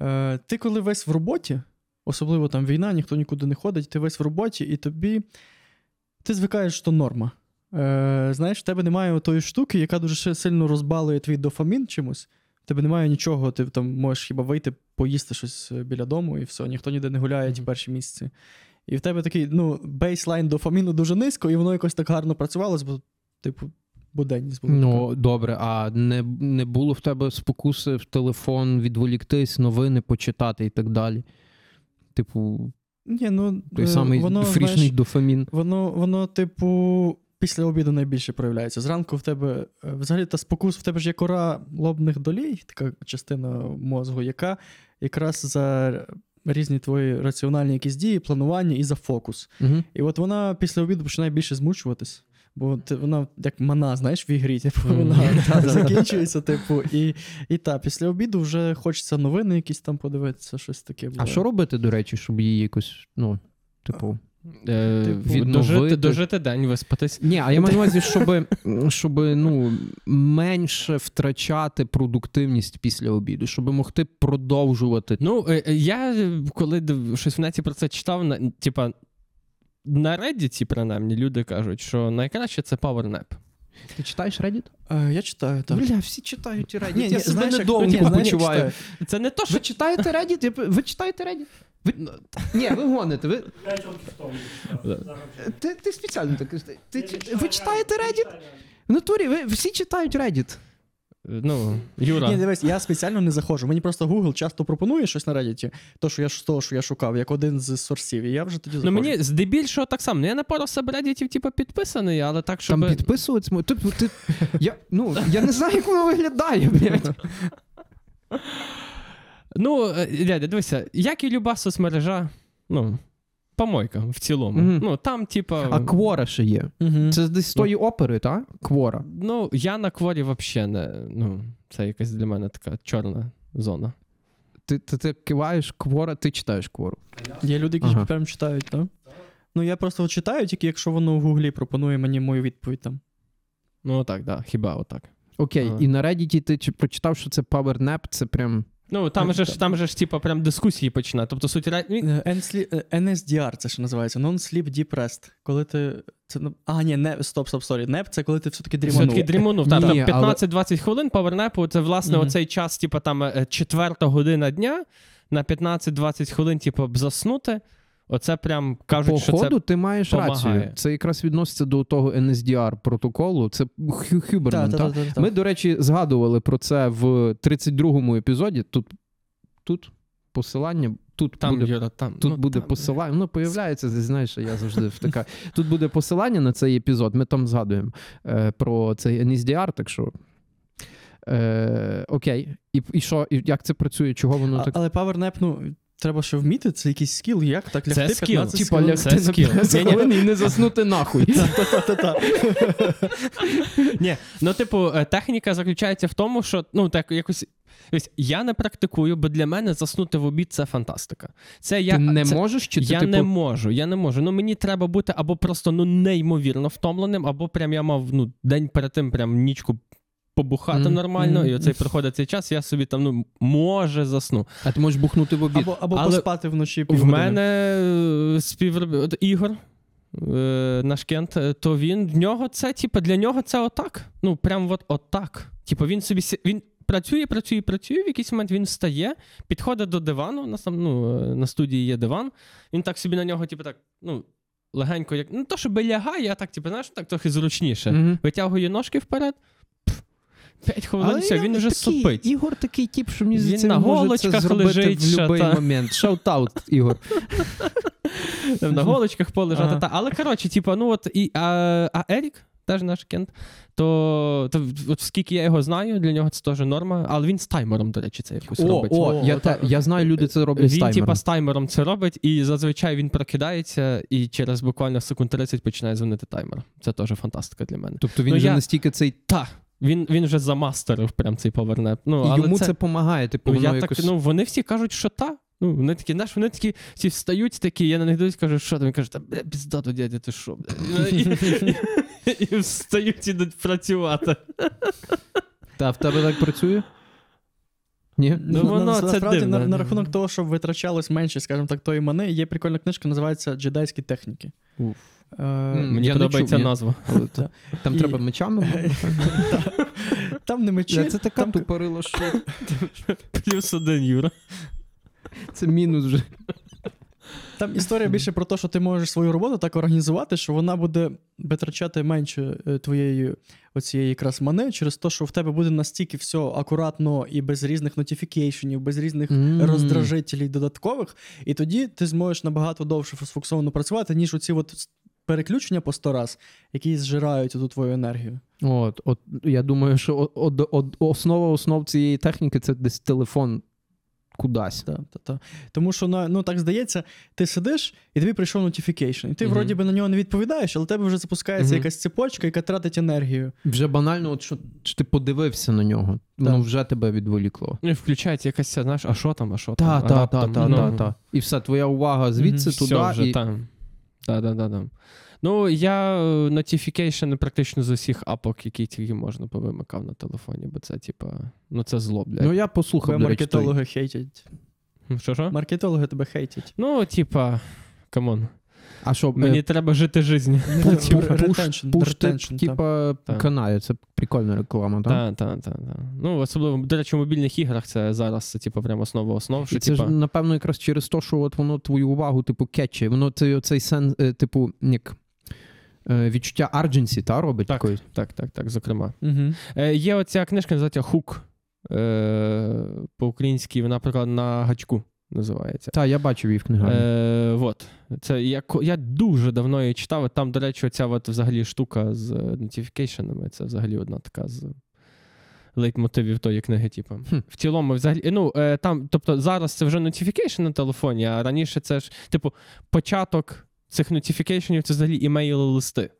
е, ти, коли весь в роботі, особливо там війна, ніхто нікуди не ходить, ти весь в роботі, і тобі ти звикаєш, що норма. Е, знаєш, в тебе немає тої штуки, яка дуже сильно розбалує твій дофамін чимось. В тебе немає нічого, ти там можеш хіба вийти, поїсти щось е, біля дому, і все, ніхто ніде не гуляє ті перші місяці. І в тебе такий, ну, бейслайн дофаміну дуже низько, і воно якось так гарно працювало, бо, типу, буденність була. така. Ну, добре, а не, не було в тебе спокуси в телефон відволіктись, новини почитати і так далі. Типу, Ні, ну, той е, самий воно, фрішний знаєш, дофамін. Воно, воно, типу, після обіду найбільше проявляється. Зранку в тебе, е, взагалі, та спокус, в тебе ж є кора лобних долій, така частина мозку, яка якраз за різні твої раціональні якісь дії, планування і за фокус. Угу. І от вона після обіду починає більше змучуватись. Бо ти, вона як мана, знаєш, в ігрі, типу, вона Та-та-та. закінчується, типу, і, і та, після обіду вже хочеться новини якісь там подивитися, щось таке. А що робити, до речі, щоб її якось, ну, типу. Е, Типу, дожити, відновити. дожити день, виспатись. Ні, а я маю на увазі, щоб, щоб ну, менше втрачати продуктивність після обіду, щоб могти продовжувати. Ну, е, е, я коли щось в неті про це читав, на, типа, на Reddit, принаймні, люди кажуть, що найкраще це PowerNap. Ти читаєш Reddit? Е, я читаю, так. Бля, всі читають Reddit. Ні, я ні, себе знаєш, як- недовго ні, знаєш, почуваю. читаю? Це не то, що Ви читаєте Reddit? Я Ви читаєте Reddit? Ви... Ні, ви гоните. Ви... Ти, ти спеціально так ти, ви читаєте Reddit? В натурі, ви всі читають Reddit. Ну, Юра. Ні, дивись, я спеціально не заходжу. Мені просто Google часто пропонує щось на Reddit, то, що я, з того, що я шукав, як один з сорсів, і я вже тоді Ну мені здебільшого так само. Ну, я на пару сабреддітів, типу, підписаний, але так, щоб. Там підписуватися. мо- Тобто, ти, я, ну, я не знаю, як воно виглядає, блядь. Ну, е, дядя, дивися, як і люба соцмережа, ну, помойка в цілому. Мгм. Ну, там, типа. А квора ще є. Угу. Це десь з тої опери, так? Квора. Ну, я на кворі взагалі не. Ну, це якась для мене така чорна зона. Ти, ти, ти киваєш квора, ти читаєш квору. Є люди, які Ага. прям читають, так? Ну, я просто читаю, тільки якщо воно в Гуглі пропонує мені мою відповідь там. Ну, так, да, хіба отак. Окей, Ага. і на Reddit ти прочитав, що це PowerNap, це прям Ну, там же ж, там же ж, типу, прям дискусії починає. Тобто суть Е, NSDR е, NSDR, це що називається, Non-Sleep Deep Rest. Коли ти. Це, а, ні, не, стоп, стоп, сорі. Nap це коли ти все-таки дріманув. Все-таки дріманув. Та, там але- 15-20 хвилин power nap'у, це власне Мгм. оцей час, типу, там е, четверта година дня на 15-20 хвилин, типу, заснути. Оце прям кажуть, що це Походу, ти маєш помагає. рацію. Це якраз відноситься до того NSDR протоколу. Це Г'ю- Г'юберман. Та, та? та, та, та, та. Ми, до речі, згадували про це в 32-му епізоді. Тут, тут посилання, тут там, буде Юра, там. Тут ну, буде там. посилання. Ну, появляється, ти знаєш, я завжди втикаю. Тут буде посилання на цей епізод. Ми там згадуємо е, про цей NSDR, так що. Е, окей. І, і що, і як це працює? Чого воно А, так? але PowerNap, ну, треба ще вміти, це якийсь скіл, як так Це лягти скіл. Типа лягти на 15 Ні-ні. хвилин і не заснути нахуй. Ні, ну, типу, е, техніка заключається в тому, що ну, так якось. Ось, я не практикую, бо для мене заснути в обід це фантастика. Це я Ти не це, можеш чи ти я типу, не можу, я не можу. Ну мені треба бути або просто ну неймовірно втомленим, або прям я мав ну день перед тим прям нічку побухати Мгм. нормально, Мгм. і оцей приходить цей час, я собі там ну може засну. а ти можеш бухнути в обід. Або, або Але поспати вночі В мене е, співроб... от Ігор. е, Наш кент, е, то він в нього це, типу, для нього це отак. Ну, прям от отак. Типу, він собі він працює, працює, працює. В якийсь момент він встає, підходить до дивану. У нас там ну, на студії є диван. Він так собі на нього, типу, так, ну, легенько, як. Ну, то, що лягає, а так, типу, знаєш, так трохи зручніше. Мгм. Витягує ножки вперед. Пф, П'ять хвилин, все, він вже такий, сопить. Ігор такий тип, що мені Він здається, на він може це голочках зробити лежить, в будь-який та. момент. Shout-out, Ігор. На голочках полежати. Ага. Та. Але коротше, типу, ну от і а, а Ерік, теж наш кент, то, то от скільки я його знаю, для нього це теж норма. Але він з таймером, до речі, це якось О, робить. о, я, та, я знаю, люди це роблять з Він, таймером. типа, з таймером це робить, і зазвичай він прокидається, і через буквально секунд 30 починає дзвонити таймер. Це теж фантастика для мене. Тобто він Ну, вже я- настільки цей. Та, він, він вже замастерив прям цей повернеп. Ну, І але йому це, допомагає. Типу, ну, воно я якось... так, ну, вони всі кажуть, що та. Ну, вони такі, знаєш, вони такі всі встають такі, я на них дивлюсь, кажу, що там? Він каже, та бля, піздато, дядя, ти що? бля?» Ну, І, і, і встають ідуть працювати. Та в тебе так працює? Ні? Ну, воно це насправді, дивно. на, на рахунок того, щоб витрачалось менше, скажімо так, тої мани, є прикольна книжка, називається Джедайські техніки. Уф. Е, Мені подобається назва. Там треба мечами. Там не мечі, Це така тупорила, що Плюс один Юра. це мінус вже. там історія більше про те, що ти можеш свою роботу так організувати, що вона буде витрачати менше е, твоєї оцієї якраз мани, через те, що в тебе буде настільки все акуратно і без різних нотифікейшенів, без різних Мгм. роздражителів додаткових, і тоді ти зможеш набагато довше сфокусовано працювати, ніж оці от переключення по сто раз, які зжирають ту твою енергію. От, от я думаю, що о- од- од- основа основ цієї техніки це десь телефон кудись. Та, та, та. Тому що на- ну, так здається, ти сидиш, і тобі прийшов notification, і ти Мгм. вроді би на нього не відповідаєш, але в тебе вже запускається Мгм. якась цепочка, яка тратить енергію. Вже банально, от що, що ти подивився на нього, воно вже тебе відволікло. Ну, і включається якась, знаєш, а що там, а що там? Та, та, та, та, ну, та, та. І все, твоя увага звідси Мгм. туди. Все вже і... там. Так, так, так. Ну, я е, notification практично з усіх апок, які тільки можна повимикав на телефоні, бо це, типа, ну це зло, блядь. Ну я послухав, Тебе маркетологи хейтять. Що що? Маркетологи тебе хейтять. Ну, типа, камон. А що, Мені е, треба жити життю. push retention, типа, Так. канає, це прикольна реклама, так? Так, так, так. Ну, особливо, до речі, в мобільних іграх це зараз це, типу, прямо основа основ, І що, це типа, ж, напевно, якраз через те, що от воно твою увагу, типу, catch-е. Воно цей, цей сен, е, типу, як е, відчуття urgency, та, робить Так. такої. так, так, так, зокрема. Угу. Е, є оця книжка, називається Hook. Е, по-українськи, вона, наприклад, на гачку називається. Так, я бачив її в книгарні. Е, вот. Це я, я дуже давно її читав. Там, до речі, оця от взагалі штука з notification-ами. Це взагалі одна така з лейтмотивів тої книги. Типу. Хм. В цілому, взагалі, ну, е, там, тобто зараз це вже notification на телефоні, а раніше це ж, типу, початок цих notification-ів це взагалі email-и листи.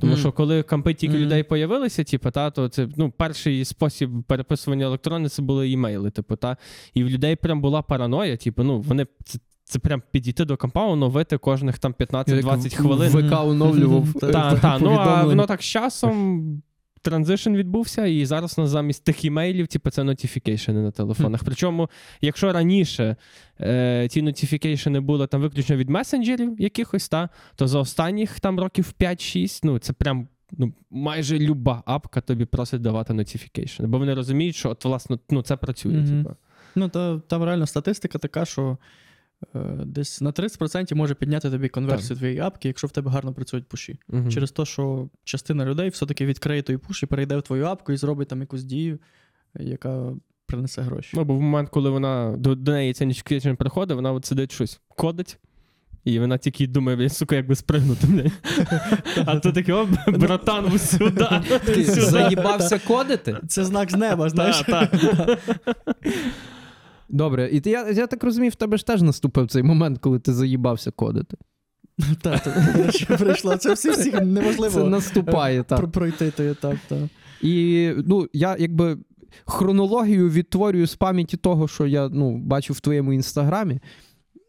Тому mm. що коли компи тільки Мгм. людей появилися, типу, та, то це ну, перший спосіб переписування електронний це були email-и. Типу, та, і в людей прям була параноя, типу, ну, вони це, це прям підійти до компа, оновити кожних там 15-20 хвилин. ВК оновлював. Так, е, Та, та, ну а воно так з часом transition відбувся, і зараз у нас замість тих email-ів, типу, це notification-и на телефонах. Причому, якщо раніше е, ті notification-и були там виключно від месенджерів якихось, та, то за останніх там років 5-6, ну це прям. Ну, майже люба апка тобі просить давати notification, бо вони розуміють, що от, власне, ну, це працює. Мгм. Типу. Ну, та, там реально статистика така, що десь на 30% може підняти тобі конверсію твоєї апки, якщо в тебе гарно працюють пуші. Мгм. Через те, що частина людей все-таки відкриє той пуш і перейде в твою апку і зробить там якусь дію, яка принесе гроші. Ну, бо в момент, коли вона до, до неї ця notification приходить, вона от сидить щось кодить. І вона тільки думає, сука, як би спригнути. А то таке, о, братан, сюди. Ти сюди. заїбався кодити? Це знак з неба, знаєш? Так, так. Добре, і ти, я, я так розумію, в тебе ж теж наступив цей момент, коли ти заїбався кодити. Так, так, прийшло. Це всі всіх Це наступає, так. пройти той етап. Так. І ну, я якби хронологію відтворюю з пам'яті того, що я ну, бачив в твоєму інстаграмі.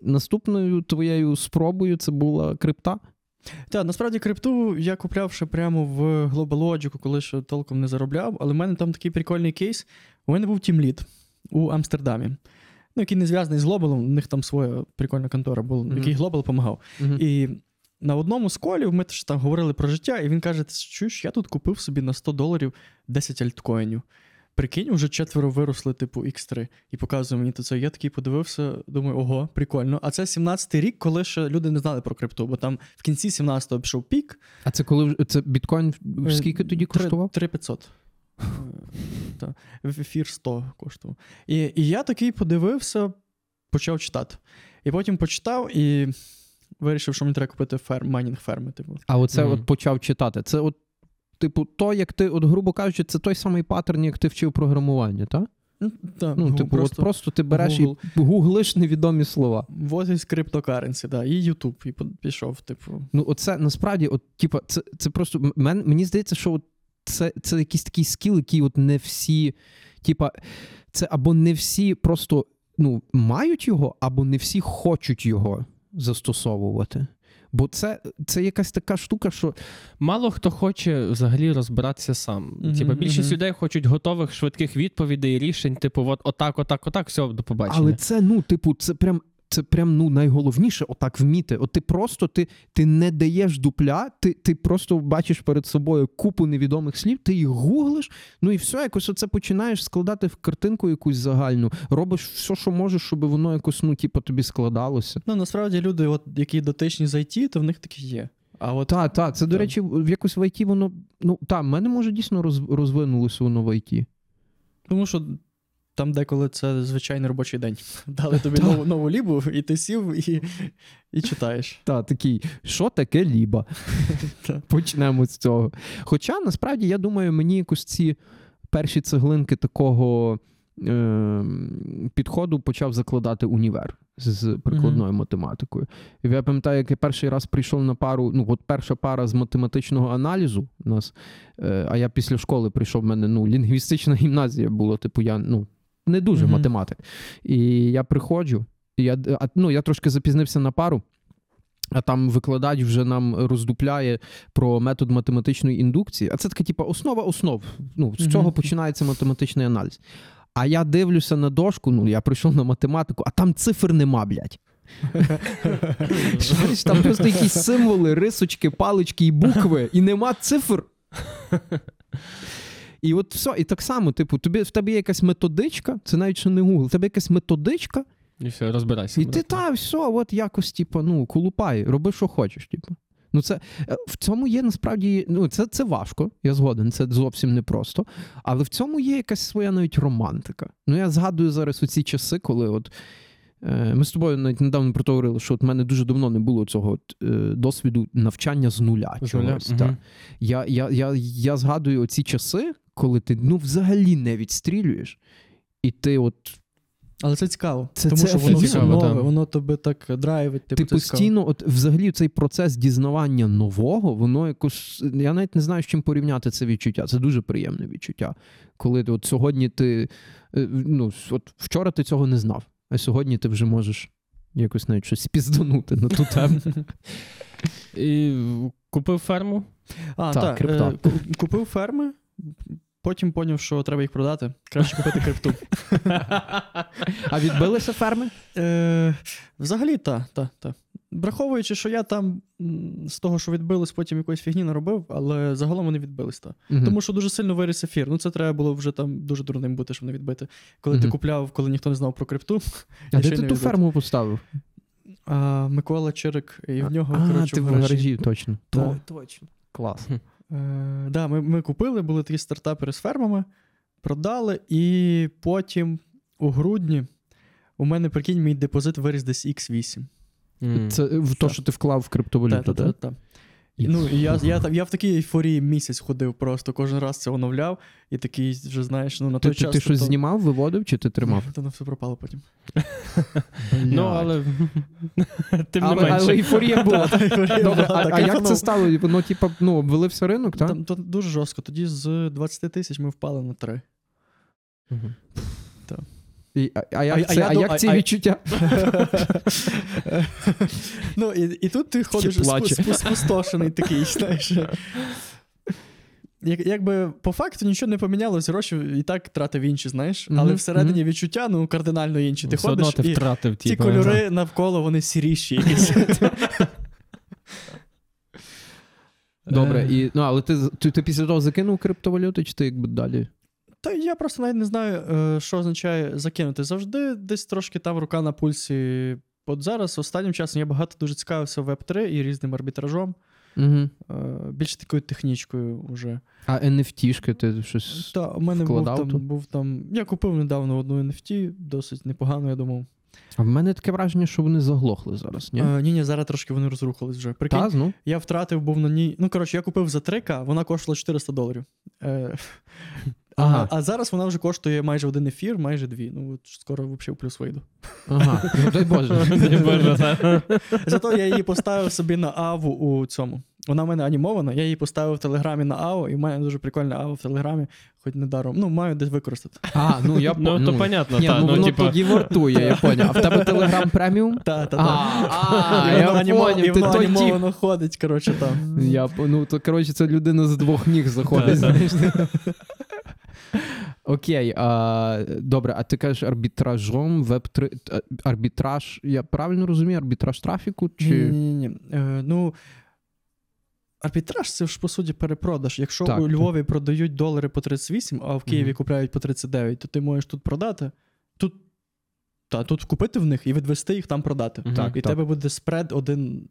Наступною твоєю спробою це була крипта. Так, насправді крипту я купляв ще прямо в Global коли ще толком не заробляв, але в мене там такий прикольний кейс. У мене був тімлід у Амстердамі. Ну, який не зв'язаний з Global, у них там своя прикольна контора була, Мгм. який Global допомагав. І на одному з колів ми теж там говорили про життя, і він каже: чуєш, я тут купив собі на 100 доларів 10 альткоїнів. Прикинь, уже четверо виросли, типу, X3. І показує мені то це. Я такий подивився, думаю, ого, прикольно. А це 17-й рік, коли ще люди не знали про крипту, бо там в кінці 17-го пішов пік. А це коли вже- це біткоін скільки тоді коштував? 3500. Та. В ефір 100 коштував. І, і я такий подивився, почав читати. І потім почитав і вирішив, що мені треба купити ферм, майнінг ферми. Типу. А оце Мгм. от почав читати. Це от, типу, то, як ти, от, грубо кажучи, це той самий паттерн, як ти вчив програмування, так? Ну, та, Ну, типу, просто, от просто ти береш Google. і гуглиш невідомі слова. Is cryptocurrency, да, і YouTube, і пішов, типу. Ну, оце насправді, от, типу, це, це просто. Мен, мені здається, що от це, це якийсь такий скіл, який от не всі, типа, це або не всі просто ну, мають його, або не всі хочуть його застосовувати. Бо це, це якась така штука, що Мало хто хоче взагалі розбиратися сам. Мгм, Типа більшість мгм. людей хочуть готових швидких відповідей, рішень, типу, от отак, отак, отак, все, до побачення. Але це, ну, типу, це прям. Це прям ну найголовніше, отак вміти. От ти просто ти, ти не даєш дупля, ти, ти просто бачиш перед собою купу невідомих слів, ти їх гуглиш, ну і все, якось оце починаєш складати в картинку якусь загальну. Робиш все, що можеш, щоб воно якось ну, типу, тобі складалося. Ну, насправді люди, от, які дотичні з IT, то в них такі є. А от Так, так, це, до Так. речі, в якось в ІТ воно. Ну, так, в мене може дійсно розвинулося воно в ІТ. Тому що там деколи це звичайний робочий день. Дали тобі нову, нову лібу, і ти сів і, і читаєш. Та, такий, що таке ліба? Почнемо з цього. Хоча насправді я думаю, мені якось ці перші цеглинки такого е, підходу почав закладати універ з прикладною математикою. І я пам'ятаю, як я перший раз прийшов на пару, ну, от перша пара з математичного аналізу у нас, е, а я після школи прийшов, в мене ну, лінгвістична гімназія була, типу, я ну, не дуже Мгм. математик. І я приходжу, і я, ну, я трошки запізнився на пару. А там викладач вже нам роздупляє про метод математичної індукції. А це така, типу, основа основ. Ну, з цього починається математичний аналіз. А я дивлюся на дошку, ну я прийшов на математику, а там цифр нема, блядь. Там просто якісь символи, рисочки, палички і букви, і нема цифр. І от все, і так само, типу, тобі, в тебе є якась методичка, це навіть ще не Google, в тебе якась методичка, І все, розбирайся. і ти брат. та, все, от якось, типу, ну, колупай, роби, що хочеш, типу. Ну, це е, в цьому є насправді, ну, це, це важко, я згоден, це зовсім непросто. Але в цьому є якась своя навіть романтика. Ну, я згадую зараз у ці часи, коли от. е, Ми з тобою навіть недавно про то говорили, що от в мене дуже давно не було цього от, е, досвіду навчання з нуля. Чогось, та. Я, я, я, я згадую оці часи, коли ти ну, взагалі не відстрілюєш, і ти от Але це цікаво. Це- тому це що воно все цікаво, нове, так. воно тебе так драйвить. Типу, ти це цікаво. постійно, от взагалі, цей процес дізнавання нового, воно якось. Я навіть не знаю, з чим порівняти це відчуття. Це дуже приємне відчуття. Коли ти от сьогодні ти. е, Ну, от вчора ти цього не знав, а сьогодні ти вже можеш якось навіть щось спізданути на ту тему. І купив ферму. А, Так, так, крипта. е, купив ферми. Потім поняв, що треба їх продати. Краще купити крипту. А відбилися ферми? Е, взагалі, так, так, так. Враховуючи, що я там з того, що відбилось, потім якоїсь фігні наробив, але загалом вони відбились так. Мгм. Тому що дуже сильно виріс ефір. Ну, це треба було вже там дуже дурним бути, щоб не відбити. Коли ти купляв, коли ніхто не знав про крипту. А де ти ту відбити. ферму поставив? А Микола Чирик, і в нього, а, коротше, ти в гаражі. точно. То- Точно. Клас. Е, да, ми, ми купили, були такі стартапери з фермами, продали, і потім у грудні у мене, прикинь, мій депозит виріс десь X8. Mm. Це в то, що ти вклав в криптовалюту, Та, та, так? Ну, і я, я, там- я в такій ейфорії місяць ходив просто, кожен раз це оновляв, і такий вже, знаєш, ну на Ти, той ти, час. ти щось то- знімав, виводив чи ти тримав? Та воно все пропало потім. Ну, але тим не але, але ейфорія була. Добре, а, як це стало? Воно, типа, ну, обвалився ринок, так? Там, дуже жорстко. Тоді з 20 тисяч ми впали на 3. І, а, а як, А- а це, я а як а- ці а- відчуття? ну, і, і тут ти ходиш спустошений такий, знаєш. Як, якби по факту нічого не помінялось, гроші і так тратив інші, знаєш. Але Мгм, всередині відчуття ну, кардинально інші. Ти Все ходиш одно ти і втратив, ті типу. кольори навколо вони сіріші якісь. Добре, Е, і, ну, але ти, ти, ти після того закинув криптовалюту, чи ти якби далі? Та я просто навіть не знаю, е, що означає закинути. Завжди десь трошки там рука на пульсі. От зараз, останнім часом, я багато дуже цікавився Web3 і різним арбітражом, Угу. е, більше такою технічкою вже. А NFT-шки ти щось. Та, у мене був там, був там. Я купив недавно одну NFT, досить непогано, я думав. А в мене таке враження, що вони заглохли зараз, ні? Ні, ні, ні, зараз трошки вони розрухались вже. Прикинь, Та, ну. я втратив, був на ній. Ну, коротше, я купив за 3К, вона коштувала 400 доларів. Е, Ага. а, а зараз вона вже коштує майже один ефір, майже дві. Ну, от скоро взагалі в плюс вийду. Ага. Ну, дай Боже. Дай Боже. Зато я її поставив собі на аву у цьому. Вона в мене анімована, я її поставив в Телеграмі на АВО, і в мене дуже прикольна АВО в Телеграмі, хоч недаром. Ну, маю десь використати. А, ну я Ну, то понятно, Ні, та, ну ну, воно типа- тоді вартує, я поняв. А в тебе Телеграм преміум? Та, та, та. а, І я воно анімо- поняв, і ти воно той тіп. анімовано ходить, коротше, там. Я, по- ну, то, коротше, це людина з двох ніг заходить, знаєш. Окей, а, добре, а ти кажеш арбітражом, веб-3, арбітраж, я правильно розумію, арбітраж трафіку? Чи... ні, ні. Е, ну, арбітраж це ж по суті перепродаж. Якщо Так, у так. Львові продають долари по 38, а в Києві Мгм. купляють по 39, то ти можеш тут продати. Тут, та, тут купити в них і відвести їх там продати. Так, і так. тебе буде спред один,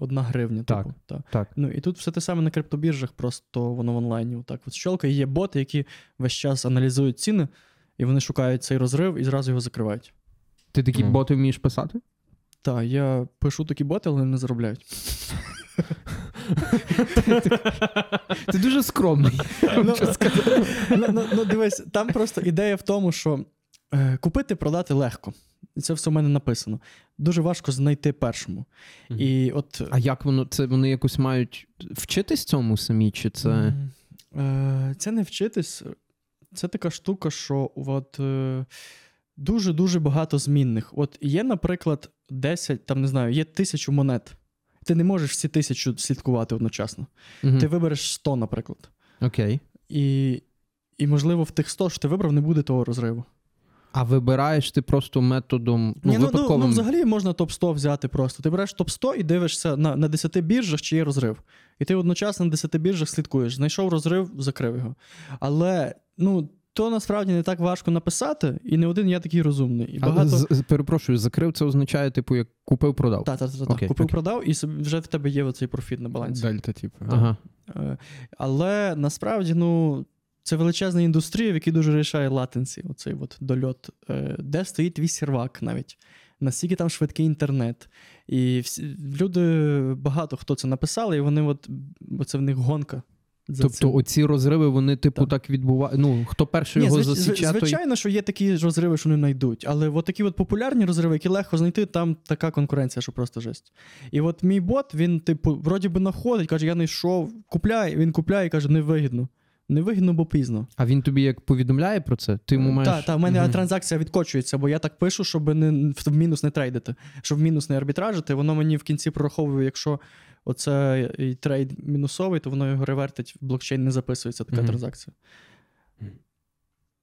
одна гривня. Так, Типу, та. так. Ну і тут все те саме на криптобіржах, просто воно в онлайні. Отак от щелкає. Є боти, які весь час аналізують ціни, і вони шукають цей розрив і зразу його закривають. Ти такі Ну. боти вмієш писати? Так, я пишу такі боти, але не заробляють. Ти дуже скромний. ну, ну, ну, ну, дивись, там просто ідея в тому, що купити, продати легко. І це все в мене написано. Дуже важко знайти першому. Мгм. І от А як воно, це вони якось мають вчитись цьому самі, чи це. е, це не вчитись. Це така штука, що от, е, дуже-дуже багато змінних. От є, наприклад, 10, там не знаю, є тисячу монет. Ти не можеш всі тисячу слідкувати одночасно. Мгм. Ти вибереш 100, наприклад. Окей. І, і, можливо, в тих 100, що ти вибрав, не буде того розриву. А вибираєш ти просто методом ну, Ні, ну, ну, випадковим. ну, взагалі можна топ-100 взяти просто. Ти береш топ-100 і дивишся на, на 10 біржах, чи є розрив. І ти одночасно на 10 біржах слідкуєш. Знайшов розрив, закрив його. Але ну, то насправді не так важко написати, і не один я такий розумний. І багато... з- з- перепрошую, закрив це означає, типу, як купив, продав. Та, та, та, та. Окей, Купив, окей. продав, і вже в тебе є оцей профіт на балансі. Дельта, типу. Ага. Е, Але насправді, ну, це величезна індустрія, в якій дуже рішає латенсі, оцей от дольот, Е, де стоїть твій сервак навіть. Наскільки там швидкий інтернет. І всі, люди, багато хто це написали, і вони от, бо це в них гонка. За Тобто цим. оці розриви, вони, типу, Так. так відбувають. Ну, хто перший Ні, його звич- засіче, той... звичайно, що є такі розриви, що не знайдуть. Але от такі от популярні розриви, які легко знайти, там така конкуренція, що просто жесть. І от мій бот, він, типу, вроді би знаходить, каже, я знайшов, купляй, він купляє і каже, невигідно. Невигідно, бо пізно. А він тобі як повідомляє про це? Ти йому маєш... Так, та, в мене Мгм. транзакція відкочується, бо я так пишу, щоб не в мінус не трейдити, щоб в мінус не арбітражити. Воно мені в кінці прораховує, якщо оце трейд мінусовий, то воно його ревертить, в блокчейн не записується така Мгм. транзакція.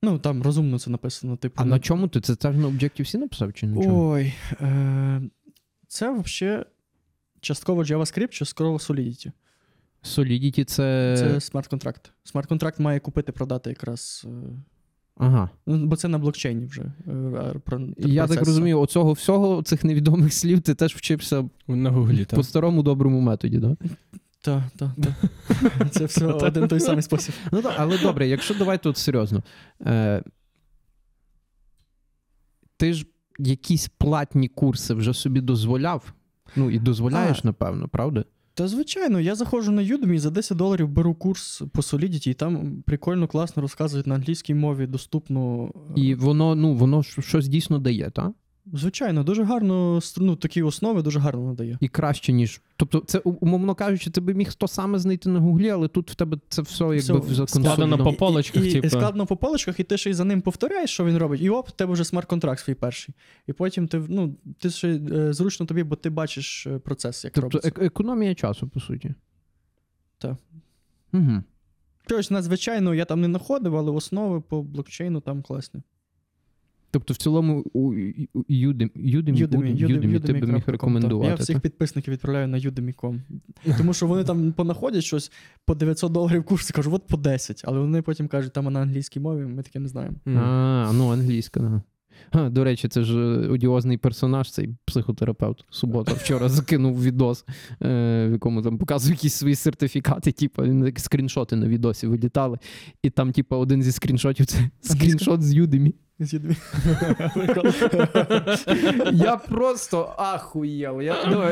Ну, там розумно це написано. Типу, А не- на чому ти? Це теж на Objective-C написав чи на чому? Ой, е- це взагалі частково JavaScript, частково Solidity. Solidity це... Це смарт-контракт. Смарт-контракт має купити, продати якраз. е, Ага. Ну, бо це на блокчейні вже. е, про- Я так розумію, оцього всього, цих невідомих слів, ти теж вчився На гуглі, по старому доброму методі, так? Так, так, так. Це все один той самий спосіб. Ну так, але добре, якщо давай тут серйозно. Е, ти ж якісь платні курси вже собі дозволяв? Ну і дозволяєш, А. напевно, правда? Та звичайно, я заходжу на Udemy, за 10 доларів беру курс по Solidity, і там прикольно, класно розказують на англійській мові, доступно. е, І воно, ну, воно щось дійсно дає, так? Звичайно, дуже гарно, ну, такі основи дуже гарно надає. І краще, ніж. Тобто, це, умовно кажучи, ти би міг то саме знайти на гуглі, але тут в тебе це все якби Все складено по полочках, і, і, типу. і складно по полочках, і ти ще й за ним повторяєш, що він робить, і оп, в тебе вже смарт-контракт свій перший. І потім ти, ну, ти ще е, зручно тобі, бо ти бачиш е, процес, як Тобто робиться. ек- економія часу, по суті. Так. Угу. Тобто, надзвичайно, я там не знаходив, але основи по блокчейну там класні. Тобто, в цілому, Udemy, ти би міг рекомендувати. Я всіх підписників відправляю на Udemy.com. Тому що вони там понаходять щось по 900 доларів курс, і кажуть, от по 10. Але вони потім кажуть, там на англійській мові, ми таке не знаємо. А, ну англійська, да. Ха, до речі, це ж е, одіозний персонаж, цей психотерапевт. Субота вчора закинув відос, е, в якому там показує якісь свої сертифікати, типу, скріншоти на відосі вилітали. І там, типу, один зі скріншотів це скріншот з Udemy. З Udemy. Я просто ахуєв. Я, ну,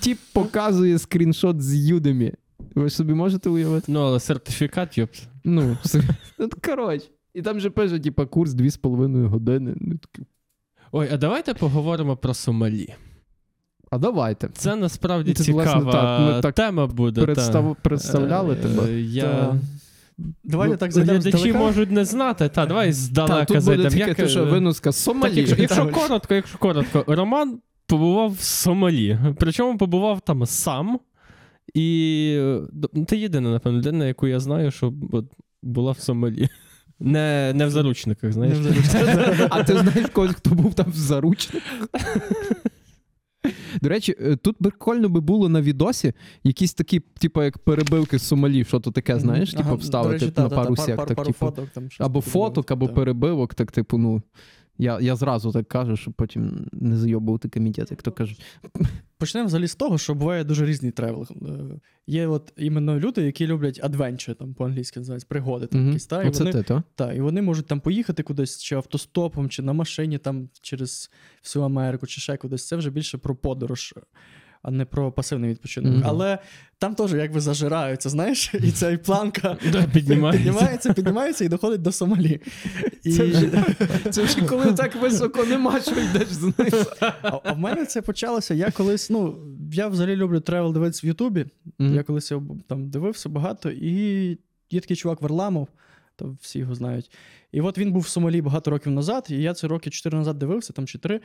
тип показує скріншот з Udemy. Ви собі можете уявити? Ну, але сертифікат, йопт. Ну, ну коротше. І там же пише, типу, курс 2,5 години. Ну, Ой, а давайте поговоримо про Сомалі. А давайте. Це насправді Це, цікава власне, так, ми так тема буде. та. Представляли Е, тебе? Я... Та. Давайте Ну, так зайдемо Глядачі можуть не знати. Та, давай здалека буде зайдемо. тільки Як, те, що е, винуска з Так, якщо, якщо коротко, якщо коротко, Роман побував в Сомалі. Причому побував там сам. І е, ти єдина, напевно, людина, яку я знаю, що була в Сомалі. Не, не в заручниках, знаєш. Не вже- А ти знаєш когось, хто був там в заручниках? До речі, е, тут прикольно би було на відосі якісь такі, типу, як перебивки з Сомалі, що то таке, знаєш, типу, вставити на пару та, сек, пару, так, пару типу, або фоток, або перебивок, так, типу, ну. Я, я зразу так кажу, щоб потім не зайобувати комітет, як то кажуть. Почнемо взагалі з того, що буває дуже різний travel. Е, Є от іменно люди, які люблять adventure там по-англійськи називається, пригоди там Мгм. якісь. Та, і, Оце вони, ти, то? та, і вони можуть там поїхати кудись, чи автостопом, чи на машині там через всю Америку, чи ще кудись. Це вже більше про подорож, а не про пасивний відпочинок. Мгм. Але там теж якби зажираються, знаєш, і ця і планка піднімається. піднімається, піднімається і доходить до Сомалі. І... Це вже- Це вже коли так високо нема, що йдеш знаєш. А, а в мене це почалося. Я колись, ну, я взагалі люблю travel дивитися в Ютубі. Я колись його там дивився багато, і є такий чувак Варламов, то всі його знають. І от він був в Сомалі багато років назад, і я це роки 4 назад дивився, там чи 3.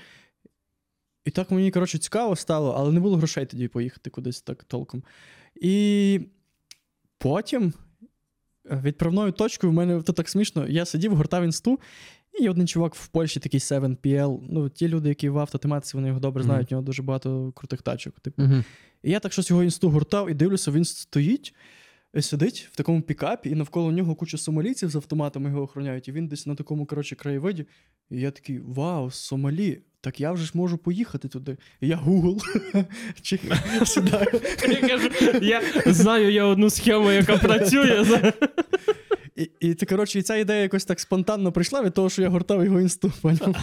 І так мені, коротше, цікаво стало, але не було грошей тоді поїхати кудись так толком. І потім е, відправною точкою в мене то так смішно. Я сидів, гортав інсту, і один чувак в Польщі, такий 7PL. Ну, ті люди, які в автотематиці, вони його добре знають, у нього дуже багато крутих тачок. Типу. Мгм. І я так щось його інсту гуртав і дивлюся, він стоїть, е, сидить в такому пікапі, і навколо нього куча сомалійців з автоматами його охороняють, і він десь на такому коротше, краєвиді. І я такий: Вау, Сомалі! Так я вже ж можу поїхати туди. Я Google Я кажу, я знаю я одну схему, яка працює. І, і ти, коротше, і ця ідея якось так спонтанно прийшла від того, що я гортав його інсту. поняв?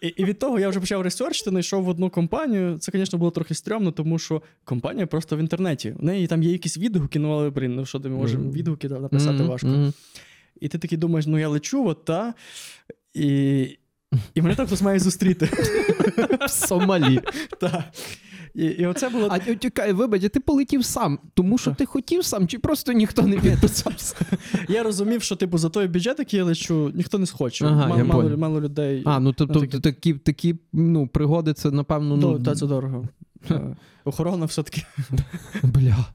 І, і від того я вже почав ресерчити, знайшов в одну компанію. Це, звісно, було трохи стрьомно, тому що компанія просто в інтернеті. У неї там є якісь відгуки, ну але блін, ну що ти можеш Мгм. відгуки написати Мгм, важко. І ти такий думаєш, ну я лечу, от та. І, і мене там хтось має зустріти. В Сомалі. І, і оце було. А чекай, вибач, ти полетів сам, тому що ти хотів сам, чи просто ніхто не підписався? Я розумів, що типу за той бюджет, який я лечу, ніхто не схоче. Ага, Мало- я мало, мало людей. А, ну тобто Ну, такі- такі, такі ну, пригоди, це, напевно, ну. та це дорого. Охорона все-таки. Бля.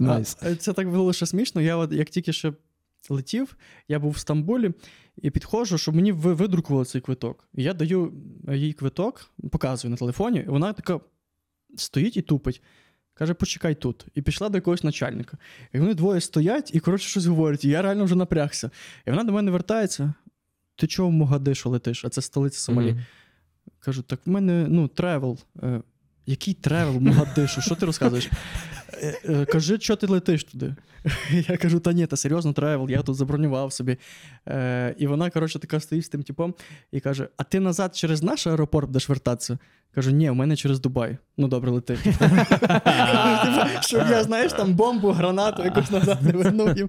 Е, Це так було лише смішно. Я от як тільки ще летів, я був в Стамбулі і підходжу, щоб мені видрукували цей квиток. І я даю їй квиток, показую на телефоні, і вона така стоїть і тупить. Каже, почекай тут. І пішла до якогось начальника. І вони двоє стоять і, коротше, щось говорять. І я реально вже напрягся. І вона до мене вертається. Ти чого в Могадишу летиш? А це столиця Сомалі. Мгм. Кажу, так в мене ну, travel. Який travel Могадишу? Що ти розказуєш? Е, е, кажи, що ти летиш туди. Я кажу, та ні, та серйозно travel, я тут забронював собі. Е, і вона, коротше, така стоїть з тим типом і каже: А ти назад через наш аеропорт будеш вертатися? Кажу, ні, у мене через Дубай. Ну добре, лети. Типу, Щоб я, знаєш, там бомбу, гранату якусь назад не вернув їм.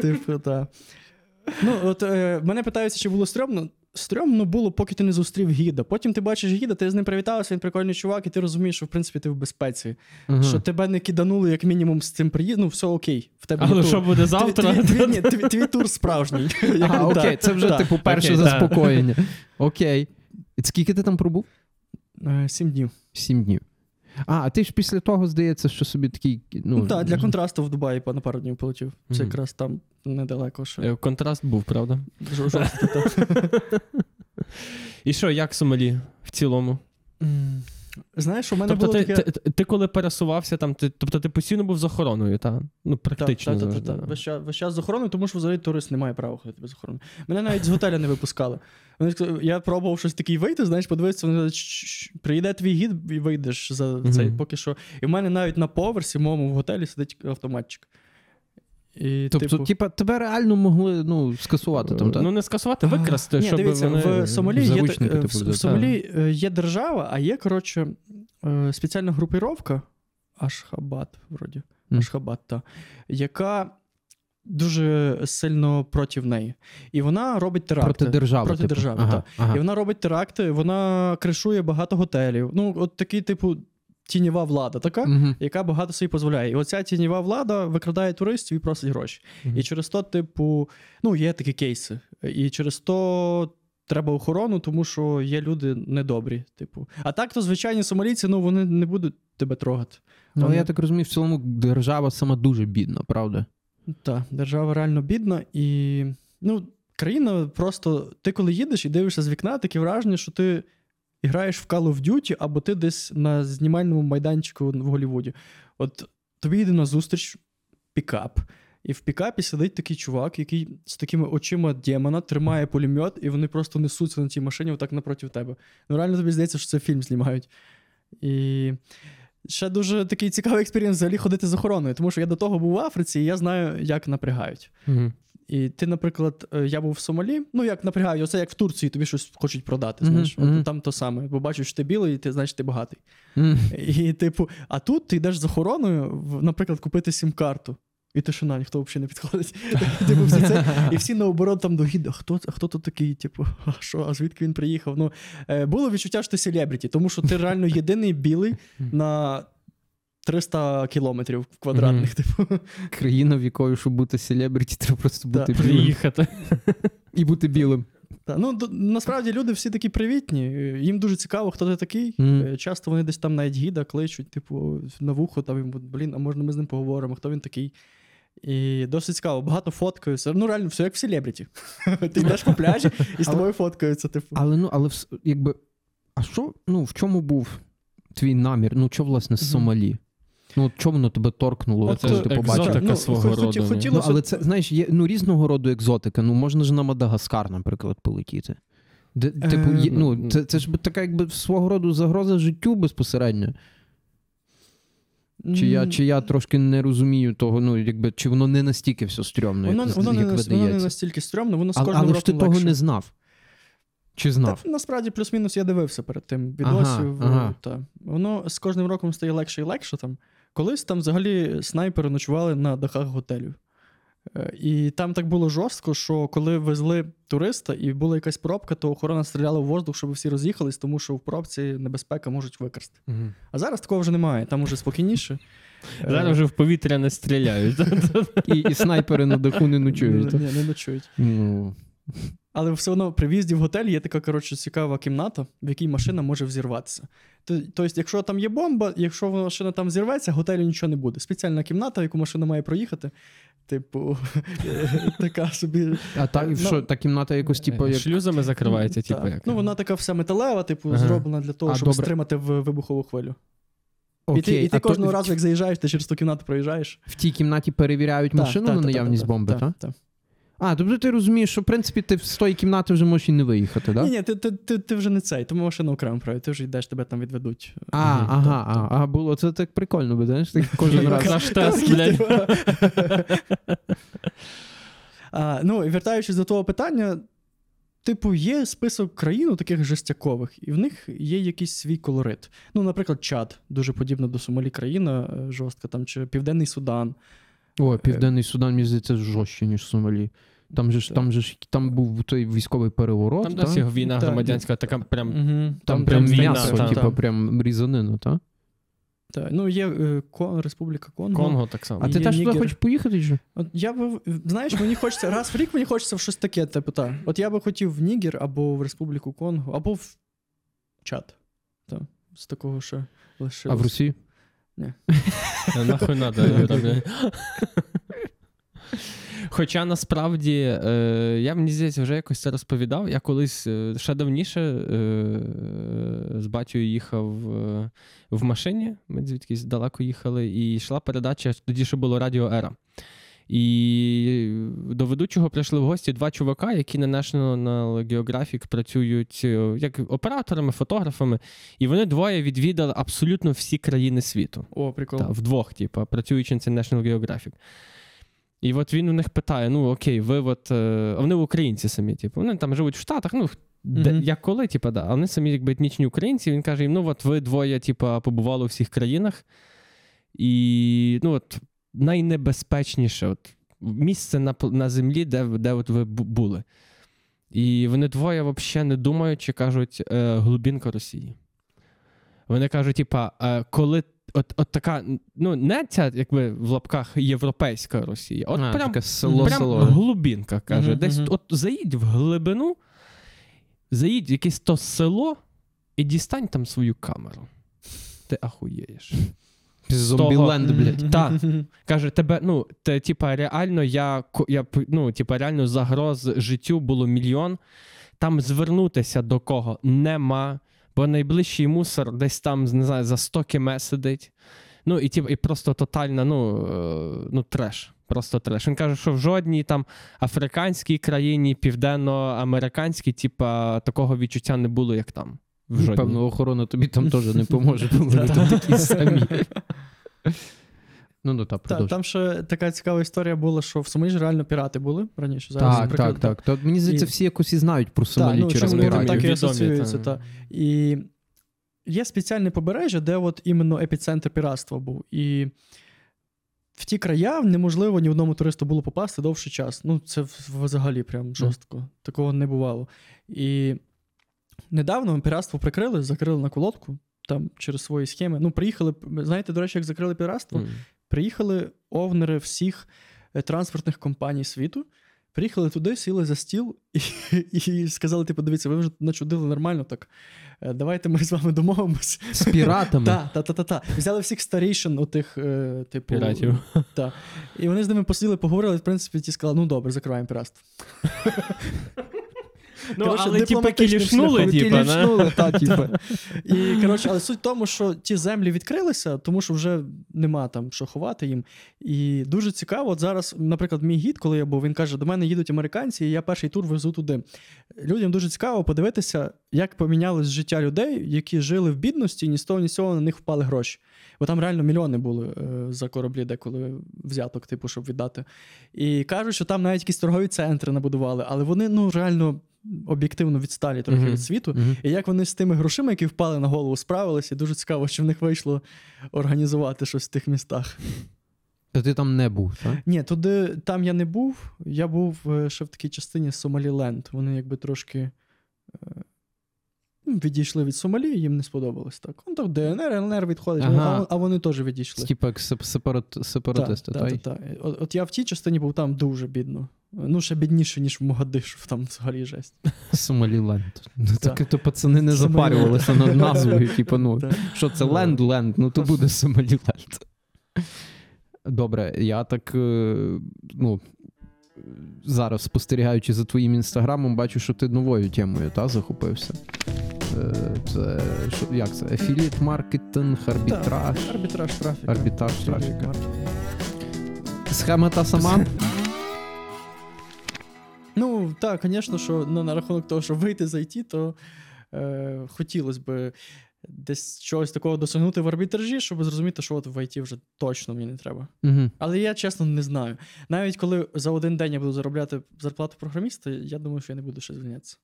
Типу, так. Ну, от мене питаються, чи було стрьомно. Стрьомно було, поки ти не зустрів гіда. Потім ти бачиш гіда, ти з ним привітався, він прикольний чувак, і ти розумієш, що в принципі ти в безпеці. Ага. Що тебе не киданули, як мінімум, з цим приїздом, ну все окей. В тебе Але що буде завтра? Твій, твій, ні, твій, твій тур справжній. Окей, це вже, типу, перше заспокоєння. Окей. Скільки ти там пробув? Е, Сім днів. Сім днів. А, а ти ж після того, здається, що собі такий. Ну, Ну, так, для контрасту в Дубаї на пару днів полетів. Це Мгм. якраз там недалеко ще. Е, Контраст був, правда? Жорстко, так. І що, як Сомалі в цілому? Знаєш, у мене Тобто, було ти, таке. ти, ти коли пересувався там, ти, тобто ти постійно був з охороною, та? Ну, практично. Так, так, так. Весь час- Весь час з охороною, тому що взагалі турист не має права ходити без охорони. Мене навіть з готеля не випускали. Вони сказали, Я пробував щось таке вийти, знаєш, подивитися, вони кажуть, «Щ, щ, приїде твій гід і вийдеш за цей поки що. І в мене навіть на поверсі, моєму в готелі сидить автоматчик. І, Тобто, типу, типа, тебе реально могли ну, скасувати там, так? Ну, не скасувати, викрасти, Ні, щоб дивіться, вони... в Сомалі є, заручники, е, в, типу, в. Сомалі е, є держава, а є, коротше, е, спеціальна групіровка Ашхабад, вроді. Мгм. Ашхабад, та, яка дуже сильно проти неї. І вона робить теракти. Проти держави. Проти типу. держави, ага, так. Ага. І вона робить теракти, вона кришує багато готелів. Ну, от такий, типу, тіньова влада така. Мгм. Яка багато собі дозволяє. І оця тіньова влада викрадає туристів і просить гроші. Мгм. І через то, типу, ну, є такі кейси. І через то треба охорону, тому що є люди недобрі. Типу. А так, то звичайні сомалійці, ну вони не будуть тебе трогати. Ну, Вони- я так розумію, в цілому держава сама дуже бідна, правда? Так, держава реально бідна, і ну, країна просто. Ти коли їдеш і дивишся з вікна, таке враження, що ти граєш в Call of Duty, або ти десь на знімальному майданчику в Голлівуді. От тобі йде на зустріч пікап. І в пікапі сидить такий чувак, який з такими очима демона тримає пулемет, і вони просто несуться на цій машині отак напроти тебе. Ну, реально тобі здається, що це фільм знімають. І ще дуже такий цікавий експерієнс взагалі ходити з охороною, тому що я до того був в Африці, і я знаю, як напрягають. Мгм. І ти, наприклад, е, я був в Сомалі, ну як напрягають, оце як в Турції, тобі щось хочуть продати. Знаєш, мгм. От там то саме. Бо бачиш, що ти білий, і ти знаєш, ти багатий. Мгм. І, типу, а тут ти йдеш з охороною, наприклад, купити сім-карту. І тишина, ніхто взагалі не підходить. Типу, всі це, і всі наоборот там до гіда, хто, хто тут такий? Типу, а що, а звідки він приїхав? Ну, е, було відчуття, що ти селебріті, тому що ти реально єдиний білий на 300 кілометрів квадратних. Типу. Країна, в якої, щоб бути селебриті, треба просто Да. бути білим. Приїхати. І бути білим. Та, ну, до- насправді люди всі такі привітні. Їм дуже цікаво, хто ти такий. Е, Часто вони десь там навіть гіда кличуть, типу, на вухо, там, йому, блін, а можна ми з ним поговоримо, хто він такий. І досить цікаво, багато фоткаються. Ну, реально, все як в селебріті. Ти йдеш по пляжі і з тобою фоткаються, типу. Але ну, але якби. А що, ну, в чому був твій намір? Ну, що, власне, з. Сомалі? Ну, чому воно тебе торкнуло, А от це коли ти екзотика. побачив? Така свого хоті- роду, ну. хотілося- Ну, але це, знаєш, є ну, різного роду екзотика. Ну, можна ж на Мадагаскар, наприклад, полетіти. Де, типу, є, Е, ну, це, це ж така, якби свого роду загроза життю безпосередньо. Чи я, чи я трошки не розумію того, ну, якби, чи воно не настільки все стрьомно, Воно, як, воно, як не, нас- воно не настільки стрьомно, воно з Але, кожним але ж ти роком того не знав. Чи знав? Та, насправді, плюс-мінус я дивився перед тим відосів. Ага, ага. Та. Воно з кожним роком стає легше і легше там. Колись там взагалі снайпери ночували на дахах готелів. Е, І там так було жорстко, що коли везли туриста і була якась пробка, то охорона стріляла в воздух, щоб всі роз'їхались, тому що в пробці небезпека можуть викрасти. Мгм. А зараз такого вже немає, там уже спокійніше. Зараз вже в повітря не стріляють. І, і снайпери на даху не ночують. Ні, не ночують. Ну, Але все одно при в'їзді в готель є така коротше цікава кімната, в якій машина може взірватися. Тобто, якщо там є бомба, якщо машина там зірветься, готелю нічого не буде. Спеціальна кімната, в яку машина має проїхати. Типу, така собі. а та, Ну, що, та кімната якось, типу, як... Шлюзами закривається, типу, як. Ну, вона така вся металева, типу, Ага. зроблена для того, А, щоб добре. стримати в- вибухову хвилю. Окей, і ти, і ти а кожного разу, як заїжджаєш, ти через ту кімнату проїжджаєш. в тій кімнаті перевіряють машину на наявність бомби, так? А, тобто ти розумієш, що в принципі ти з тої кімнати вже можеш і не виїхати, так? Ні, ні, ти, ти, ти, ти вже не цей, тому машина окремо править, ти вже йдеш, тебе там відведуть. А, Мгм. ага, а, а було це так прикольно, би, знаєш, так кожен раз. Краш-тест, блядь. А, ну, і вертаючись до того питання, типу, є список країн таких жестякових, і в них є якийсь свій колорит. Ну, наприклад, Чад, дуже подібна до Сомалі країна, е, жорстка, там, чи Південний Судан. О, Південний Судан, мені здається, жорстче, ніж Сомалі. Там же ж, там же ж там був той військовий переворот. Там та? досі війна Так. громадянська, така прям. Угу. Там, прям війна, м'ясо, та, типу, та. прям різанина, так? Так, ну, є е, Кон- Республіка Конго. Конго так само. А ти теж туди хочеш поїхати? Чи? От я би, знаєш, мені хочеться, раз в рік мені хочеться в щось таке, типу, та. От я би хотів в Нігер або в Республіку Конго, або в Чад. Так, з такого ще лишилось. А в Росії? Е, Нахуй блядь. Хоча насправді е, я мені здається, вже якось це розповідав. Я колись е, ще давніше е, з батькою їхав е, в машині. Ми звідкись далеко їхали, і йшла передача. Тоді ще було Радіо Ера. І до ведучого прийшли в гості два чувака, які на National Geographic працюють е, як операторами, фотографами, і вони двоє відвідали абсолютно всі країни світу. О, прикол. Та, вдвох, типу, працюючи на National Geographic. І от він у них питає: ну окей, ви от. е, вони українці самі, типу, вони там живуть в Штатах, ну, де, Мгм. як коли, типу, да. А вони самі якби етнічні українці. Він каже: їм, ну от ви двоє, типу, побували у всіх країнах. І ну, от, найнебезпечніше от, місце на, на землі, де, де от ви були. І вони двоє взагалі не думаючи, кажуть, е, глибинка Росії. Вони кажуть, типа, е, коли от, от така, ну, не ця, якби в лапках європейська Росія, от а, прям, село, прям село. глубинка, каже. Мгм, Десь мгм. от заїдь в глибину, заїдь в якесь то село і дістань там свою камеру. Ти ахуєєш. Зомбіленд, блядь. Та. Каже, тебе, ну, те, типа, реально, я, я ну, типа, реально загроз життю було мільйон. Там звернутися до кого нема, бо найближчий мусор десь там, не знаю, за 100 км сидить. Ну, і, типу, і просто тотальна, ну, е, ну, треш. Просто треш. Він каже, що в жодній там африканській країні, південноамериканській, типа, такого відчуття не було, як там. В жодній. Певно, охорона тобі там теж не поможе, бо вони там такі самі. Ну, ну, та, Та, там ще така цікава історія була, що в Сомалі ж реально пірати були раніше. Зараз Так, так, так. То, мені здається, І- всі якось і знають про Сомалі ну, через піратів. так і асоціюються. та. Та. І є спеціальне побережжя, де от іменно епіцентр піратства був. І в ті края неможливо ні одному туристу було попасти довший час. Ну, це взагалі прям жорстко. Такого не бувало. І недавно піратство прикрили, закрили на колодку там через свої схеми. Ну, приїхали, знаєте, до речі, як закрили піратство? М. Приїхали овнери всіх е, транспортних компаній світу. Приїхали туди, сіли за стіл і, і сказали: типу, дивіться, ви вже начудили нормально так. е, Давайте ми з вами домовимось. З піратами. Та, та, та, та, та. Взяли всіх старішин, отих, е, типу. Піратів. Та. І вони з ними посиділи, поговорили, в принципі, ті сказали, ну добре, закриваємо піратство. Ну, Коротше, але дипломатичним кілішнули, типа. Кілішнули, та, типу. І коротше, але суть в тому, що ті землі відкрилися, тому що вже нема там що ховати їм. І дуже цікаво, от зараз, наприклад, мій гід, коли я був, він каже: до мене їдуть американці, і я перший тур везу туди. Людям дуже цікаво подивитися, як помінялось життя людей, які жили в бідності, і ні з того, ні з цього на них впали гроші. Бо там реально мільйони були е, за кораблі, деколи взяток, типу, щоб віддати. І кажуть, що там навіть якісь торгові центри набудували, але вони ну реально об'єктивно відсталі трохи Мгм. від світу. Мгм. І як вони з тими грошима, які впали на голову, справилися, і дуже цікаво, що в них вийшло організувати щось в тих містах. То ти там не був, так? Ні, туди там я не був. Я був е, ще в такій частині Сомаліленд. Вони якби трошки е, відійшли від Сомалі, їм не сподобалось так. Ну, так ДНР, ЛНР відходить, Ага. а, а вони теж відійшли. Типу як сепарат, сепаратисти, Так, так? так. От, от я в тій частині був там дуже бідно. Ну, ще бідніше, ніж в Могадишу, там взагалі жесть. Сомаліленд. Ну, Так. то пацани не запарювалися над назвою, типу, ну, що це ленд, ленд, ну то буде Сомаліленд. Добре, я так, е, ну, зараз спостерігаючи за твоїм інстаграмом, бачу, що ти новою темою та, захопився. Е, Це що, як це? Афіліт маркетинг, арбітраж. Так, арбітраж трафіка. Арбітраж трафіка. Схема та сама. Ну, так, звісно, що ну, на рахунок того, що вийти з IT, то е, хотілося б десь чогось такого досягнути в арбітражі, щоб зрозуміти, що от в IT вже точно мені не треба. Угу. Але я чесно не знаю. Навіть коли за один день я буду заробляти зарплату програміста, я думаю, що я не буду ще звільнятися.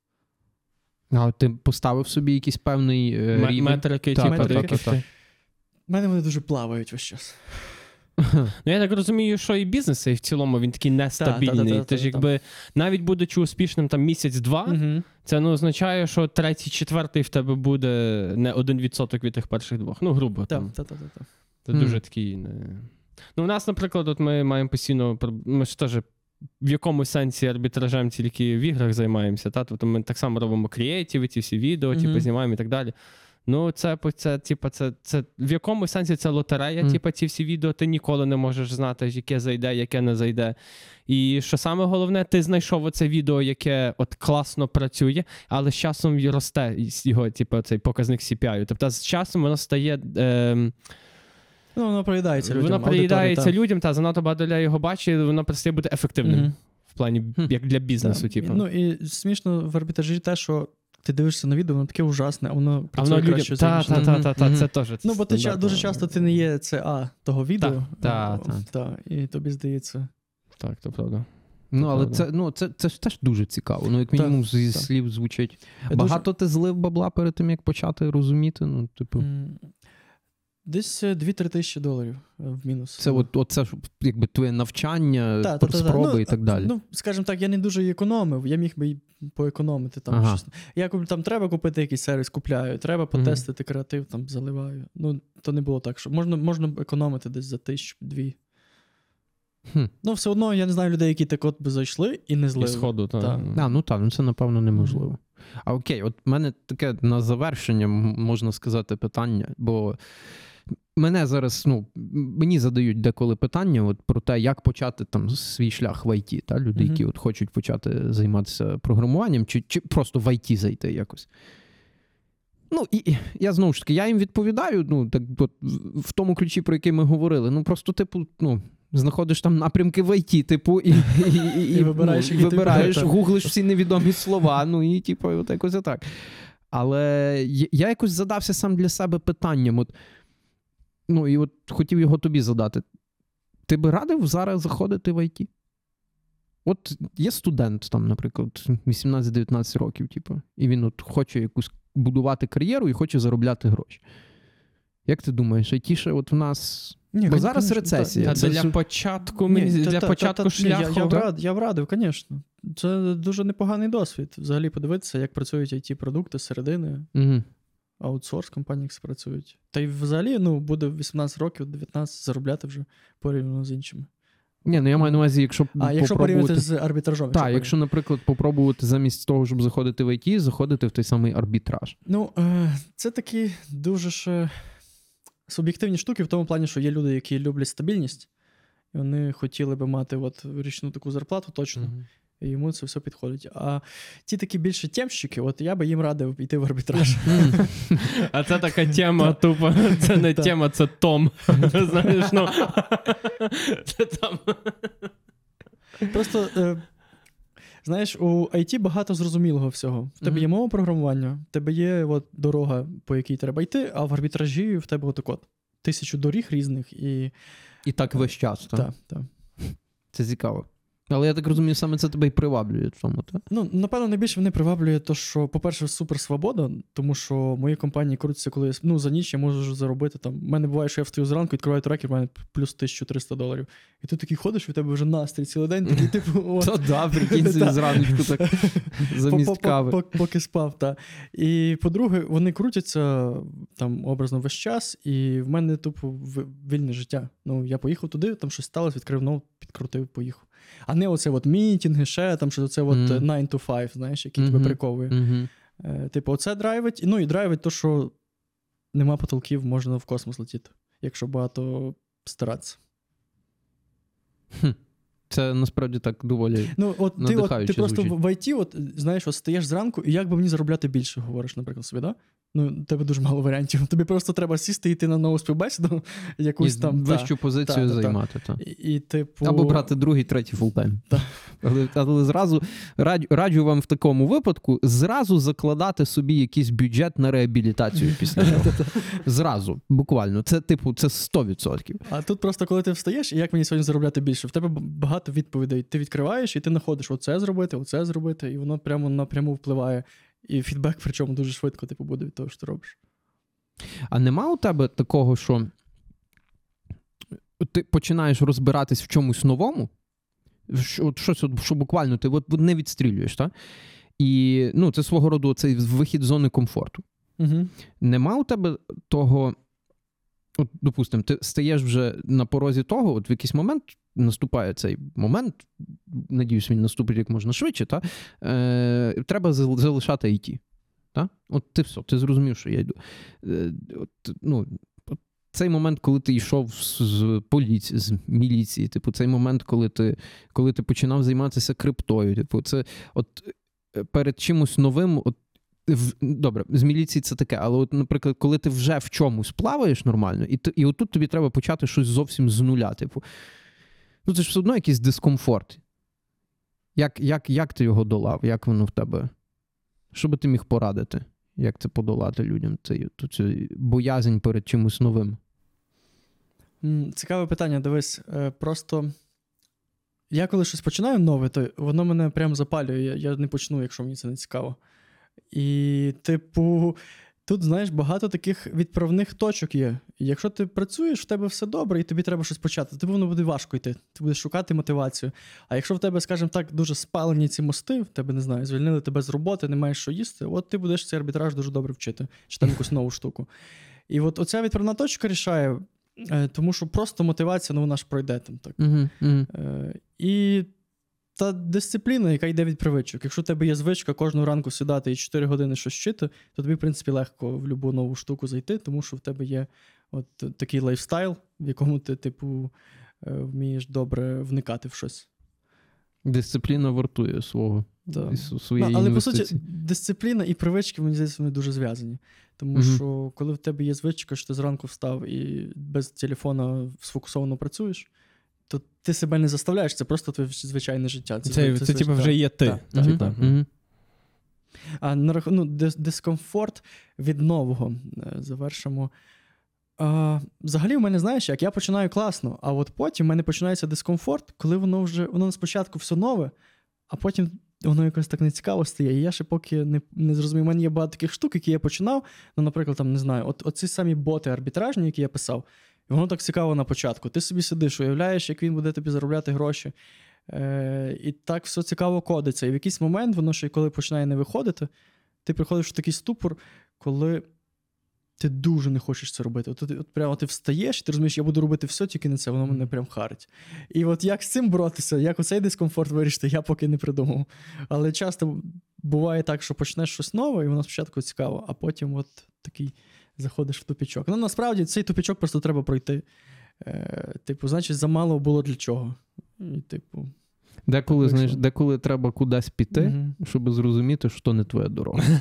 А ти поставив собі якийсь певний е, М- рівень? Метрики, Так, метрики. так, такі. так, так. У мене вони дуже плавають весь час. Ну, я так розумію, що і бізнес і в цілому він такий нестабільний. та, та, та, Тож, якби навіть будучи успішним там місяць-два, Угу. це не означає, що третій, четвертий в тебе буде не один відсоток від тих перших двох. Ну, грубо там. Це дуже такий. Не... Ну, у нас, наприклад, от ми маємо постійно. Ми ж теж в якому сенсі арбітражем тільки в іграх займаємося. Та? Тобто ми так само робимо креативи, ці всі відео, типу, знімаємо і так далі. Ну, це, це, типу, це, це в якому сенсі це лотерея, Мгм. типу, ці всі відео, ти ніколи не можеш знати, яке зайде, яке не зайде. І що саме головне, ти знайшов оце відео, яке от класно працює, але з часом росте його, типу, цей показник CPI. Тобто з часом воно стає. Ем, Ну, воно приїдається людям. Воно приїдається людям, та занадто багато людей його бачить, воно перестає бути ефективним Мгм. в плані як для бізнесу. Типу. Ну і смішно в арбітражі те, що ти дивишся на відео, воно таке ужасне, а воно а працює воно людям. краще Та, та, та, та, та, це теж. Ну, бо ти ча- дуже часто ти не є це А того відео. та, та. та, і тобі здається. Так, то правда. Ну, але це, ну, це, це ж теж дуже цікаво. Ну, як Так, мінімум, зі так. слів звучить. Дуже- Багато ти злив бабла перед тим, як почати розуміти. Ну, типу, Десь е, 2-3 тисячі доларів е, в мінус. це от, от це якби твоє навчання, Та, та, та, та. спроби Ну, і так далі. Ну, скажімо так, я не дуже економив, я міг би і поекономити там Ага. щось. Я там треба купити якийсь сервіс, купляю, треба потестити креатив, там заливаю. Ну, то не було так, що можна, можна економити десь за тисячу дві. Хм. Ну, все одно я не знаю людей, які так от би зайшли і не І злили. сходу, та. Так. А, ну так, ну це напевно неможливо. А окей, от в мене таке на завершення, можна сказати, питання, бо мене зараз, ну, мені задають деколи питання от, про те, як почати там свій шлях в ІТ, та, люди, Мгм. які от хочуть почати займатися програмуванням, чи, чи просто в ІТ зайти якось. Ну, і я знову ж таки, я їм відповідаю, ну, так, от, в- тому ключі, про який ми говорили. Ну, просто, типу, ну. Знаходиш там напрямки в ІТ, типу, і, і, і, І вибираєш, ну, вибираєш, гуглиш всі невідомі слова, ну і типу, от якось отак. Але я якось задався сам для себе питанням. От, ну, і от хотів його тобі задати. Ти би радив зараз заходити в ІТ? От є студент, там, наприклад, 18-19 років, типу, і він от хоче якусь будувати кар'єру і хоче заробляти гроші. Як ти думаєш, айтіше от в нас. Ні, Бо зараз конечно, рецесія. Та Це для су- початку, Ні, для та- та- початку та- шляху. Я, я, б рад, я б радив, звісно. Це дуже непоганий досвід. Взагалі подивитися, як працюють it продукти середини, Угу. Аутсорс компанії як працюють. Та й взагалі ну, буде 18 років, 19 заробляти вже порівняно з іншими. Ні, ну я маю на увазі, якщо А якщо порівняти з арбітражом. Так, якщо, наприклад, попробувати замість того, щоб заходити в ІТ, заходити в той самий арбітраж. Ну, е, це такі дуже ж суб'єктивні штуки в тому плані, що є люди, які люблять стабільність, і вони хотіли би мати от річну таку зарплату точно, і йому це все підходить. А ті такі більше темщики, от я би їм радив йти в арбітраж. А це така тема, тупо. Це не тема, це Том. Знаєш, ну. Це там. Просто. Е, Знаєш, у IT багато зрозумілого всього. В тебе Мгм. є мова програмування, в тебе є от, дорога, по якій треба йти, а в арбітражі в тебе отак от тисячу доріг різних і. І так весь час. Так? Так, так. Це цікаво. Але я так розумію, саме це тебе і приваблює в тому, так? Ну, напевно, найбільше мене приваблює те, що, по-перше, супер свобода, тому що мої компанії крутяться, коли я, ну, за ніч я можу заробити там. У мене буває, що я встаю зранку, відкриваю трекер, в мене плюс 1300 доларів. І ти такий ходиш, і у тебе вже настрій цілий день, такий, типу, о, да, прикинь зранку так замість кави. Поки спав, та. І по-друге, вони крутяться там образно весь час, і в мене тупо в- вільне життя. Ну, я поїхав туди, там щось сталося, відкрив ноут, підкрутив, поїхав. А не оце от мітінги, ще там, що це от е, 9 to 5, знаєш, який тебе Мгм. приковує. Е, Типу, оце драйвить. Ну і драйвить то, що нема потолків, можна в космос летіти, якщо багато старатися. Це насправді так доволі. Ну, от ти, от, ти просто звучить. в в ІТ, от, знаєш, от стаєш зранку, і як би мені заробляти більше, говориш, наприклад, собі, да? Ну, у тебе дуже мало варіантів. Тобі просто треба сісти і йти на нову співбесіду, якусь і там. вищу та, позицію та, займати. Та. І, і, типу... Або брати другий, третій full-time. Але, але зразу раджу, раджу вам в такому випадку зразу закладати собі якийсь бюджет на реабілітацію після цього. Зразу, буквально. Це, типу, це 100%. А тут просто коли ти встаєш, і як мені сьогодні заробляти більше, в тебе багато відповідей. Ти відкриваєш і ти знаходиш оце зробити, оце зробити, і воно прямо напряму впливає. І фідбек, причому дуже швидко типу, буде від того, що ти робиш. А нема у тебе такого, що ти починаєш розбиратись в чомусь новому, що, от щось, от, що буквально ти от не відстрілюєш, так? І ну, це свого роду цей вихід з зони комфорту. Угу. Нема у тебе того, от, допустимо, ти стаєш вже на порозі того, от в якийсь момент наступає цей момент, надіюсь, він наступить як можна швидше, та? Е, треба залишати IT. Та? От ти все, ти зрозумів, що я йду. Е, от, ну, цей момент, коли ти йшов з, поліції, з міліції, типу, цей момент, коли ти, коли ти починав займатися криптою, типу, це от е, перед чимось новим, от добре, з міліції це таке, але, от, наприклад, коли ти вже в чомусь плаваєш нормально, і, і отут тобі треба почати щось зовсім з нуля. Типу, ну це ж все одно якийсь дискомфорт. Як, як, як ти його долав? Як воно в тебе? Що би ти міг порадити? Як це подолати людям? Ту, цю боязнь перед чимось новим? Цікаве питання. Дивись, е, просто я коли щось починаю нове, то воно мене прям запалює. Я, я не почну, якщо мені це не цікаво. І, типу, тут, знаєш, багато таких відправних точок є. І якщо ти працюєш, в тебе все добре, і тобі треба щось почати, тобі воно буде важко йти. Ти будеш шукати мотивацію. А якщо в тебе, скажімо так, дуже спалені ці мости, в тебе не знаю, звільнили тебе з роботи, не маєш що їсти, от ти будеш цей арбітраж дуже добре вчити, чи там якусь нову штуку. І от оця відправна точка рішає, е, тому що просто мотивація, ну вона ж пройде там так. Угу. Е, І та дисципліна, яка йде від привичок. Якщо в тебе є звичка кожного ранку сідати і 4 години щось вчити, то тобі, в принципі, легко в будь-яку нову штуку зайти, тому що в тебе є от такий lifestyle, в якому ти, типу, е, вмієш добре вникати в щось. Дисципліна вартує свого Да. своєї але по суті, дисципліна і привички, мені здається, вони дуже зв'язані. Тому Мгм. що коли в тебе є звичка, що ти зранку встав і без телефона сфокусовано працюєш, то ти себе не заставляєш, це просто твоє звичайне життя. Це, це, звич- типу, вже є ти. Так. А на рах... ну, дискомфорт від нового е, завершимо. А, взагалі, в мене, знаєш, як я починаю класно, а от потім в мене починається дискомфорт, коли воно вже воно спочатку все нове, а потім воно якось так нецікаво стає. І я ще поки не, не зрозумів, у мене є багато таких штук, які я починав. Ну, наприклад, там не знаю, от, оці самі боти арбітражні, які я писав, і воно так цікаво на початку. Ти собі сидиш, уявляєш, як він буде тобі заробляти гроші. Е, і так все цікаво кодиться. І в якийсь момент воно ще коли починає не виходити, ти приходиш в такий ступор, коли ти дуже не хочеш це робити. От, от, от прямо ти встаєш, і ти розумієш, я буду робити все, тільки не це, воно мене прям харить. І от як з цим боротися, як оцей дискомфорт вирішити, я поки не придумав. Але часто буває так, що почнеш щось нове, і воно спочатку цікаво, а потім от такий заходиш в тупічок. Ну, насправді цей тупічок просто треба пройти. Е, типу, значить, замало було для чого. І, типу, Деколи, знаєш, деколи треба кудись піти, мгм. щоб зрозуміти, що не твоя дорога.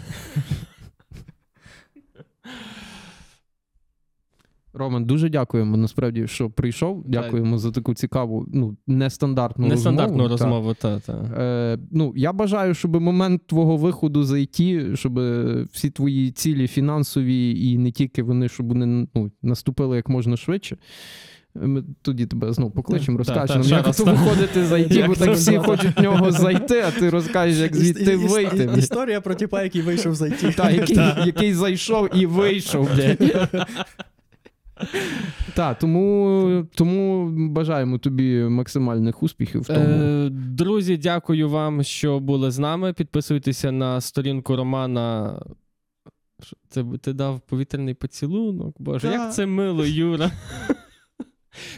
Роман, дуже дякуємо. Насправді, що прийшов. Дякуємо за таку цікаву, ну, нестандартну Нестандартну розмову. та, та. Е, ну, я бажаю, щоб момент твого виходу з IT, щоб всі твої цілі фінансові і не тільки вони, щоб вони ну, наступили як можна швидше. Ми тоді тебе знову покличемо, розкажемо, так, як то так. виходити з IT, бо так всі хочуть в нього зайти, а ти розкажеш, як звідти вийти. Історія про типа, який вийшов з IT. Та, який, який зайшов і вийшов, блядь. Так, тому, тому бажаємо тобі максимальних успіхів в тому. Е, друзі, дякую вам, що були з нами. Підписуйтеся на сторінку Романа. Це ти дав повітряний поцілунок. Боже, Та. як це мило, Юра.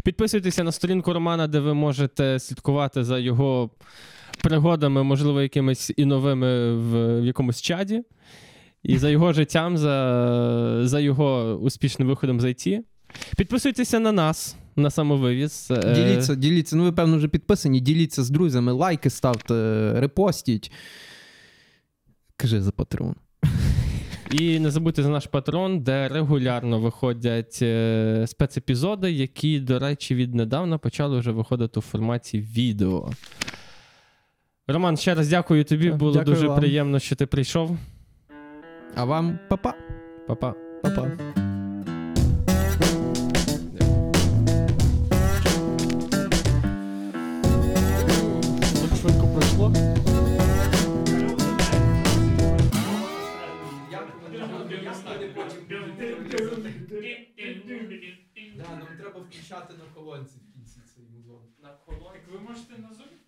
Підписуйтеся на сторінку Романа, де ви можете слідкувати за його пригодами, можливо, якимись і новими в, в якомусь чаді. І за його життям, за, за його успішним виходом з IT. Підписуйтеся на нас, на самовивіз. Е, Діліться, діліться. Ну, ви, певно, вже підписані. Діліться з друзями, лайки ставте, репостіть. Кажи за патрон. І не забудьте за наш патрон, де регулярно виходять е, спецепізоди, які, до речі, віднедавна почали вже виходити у форматі відео. Роман, ще раз дякую тобі. Так, Було дякую дуже вам. приємно, що ти прийшов. А вам па-па. Па-па. Па-па. Треба включати на колонці в кінці цей музон. На колонку. Ви можете на зумі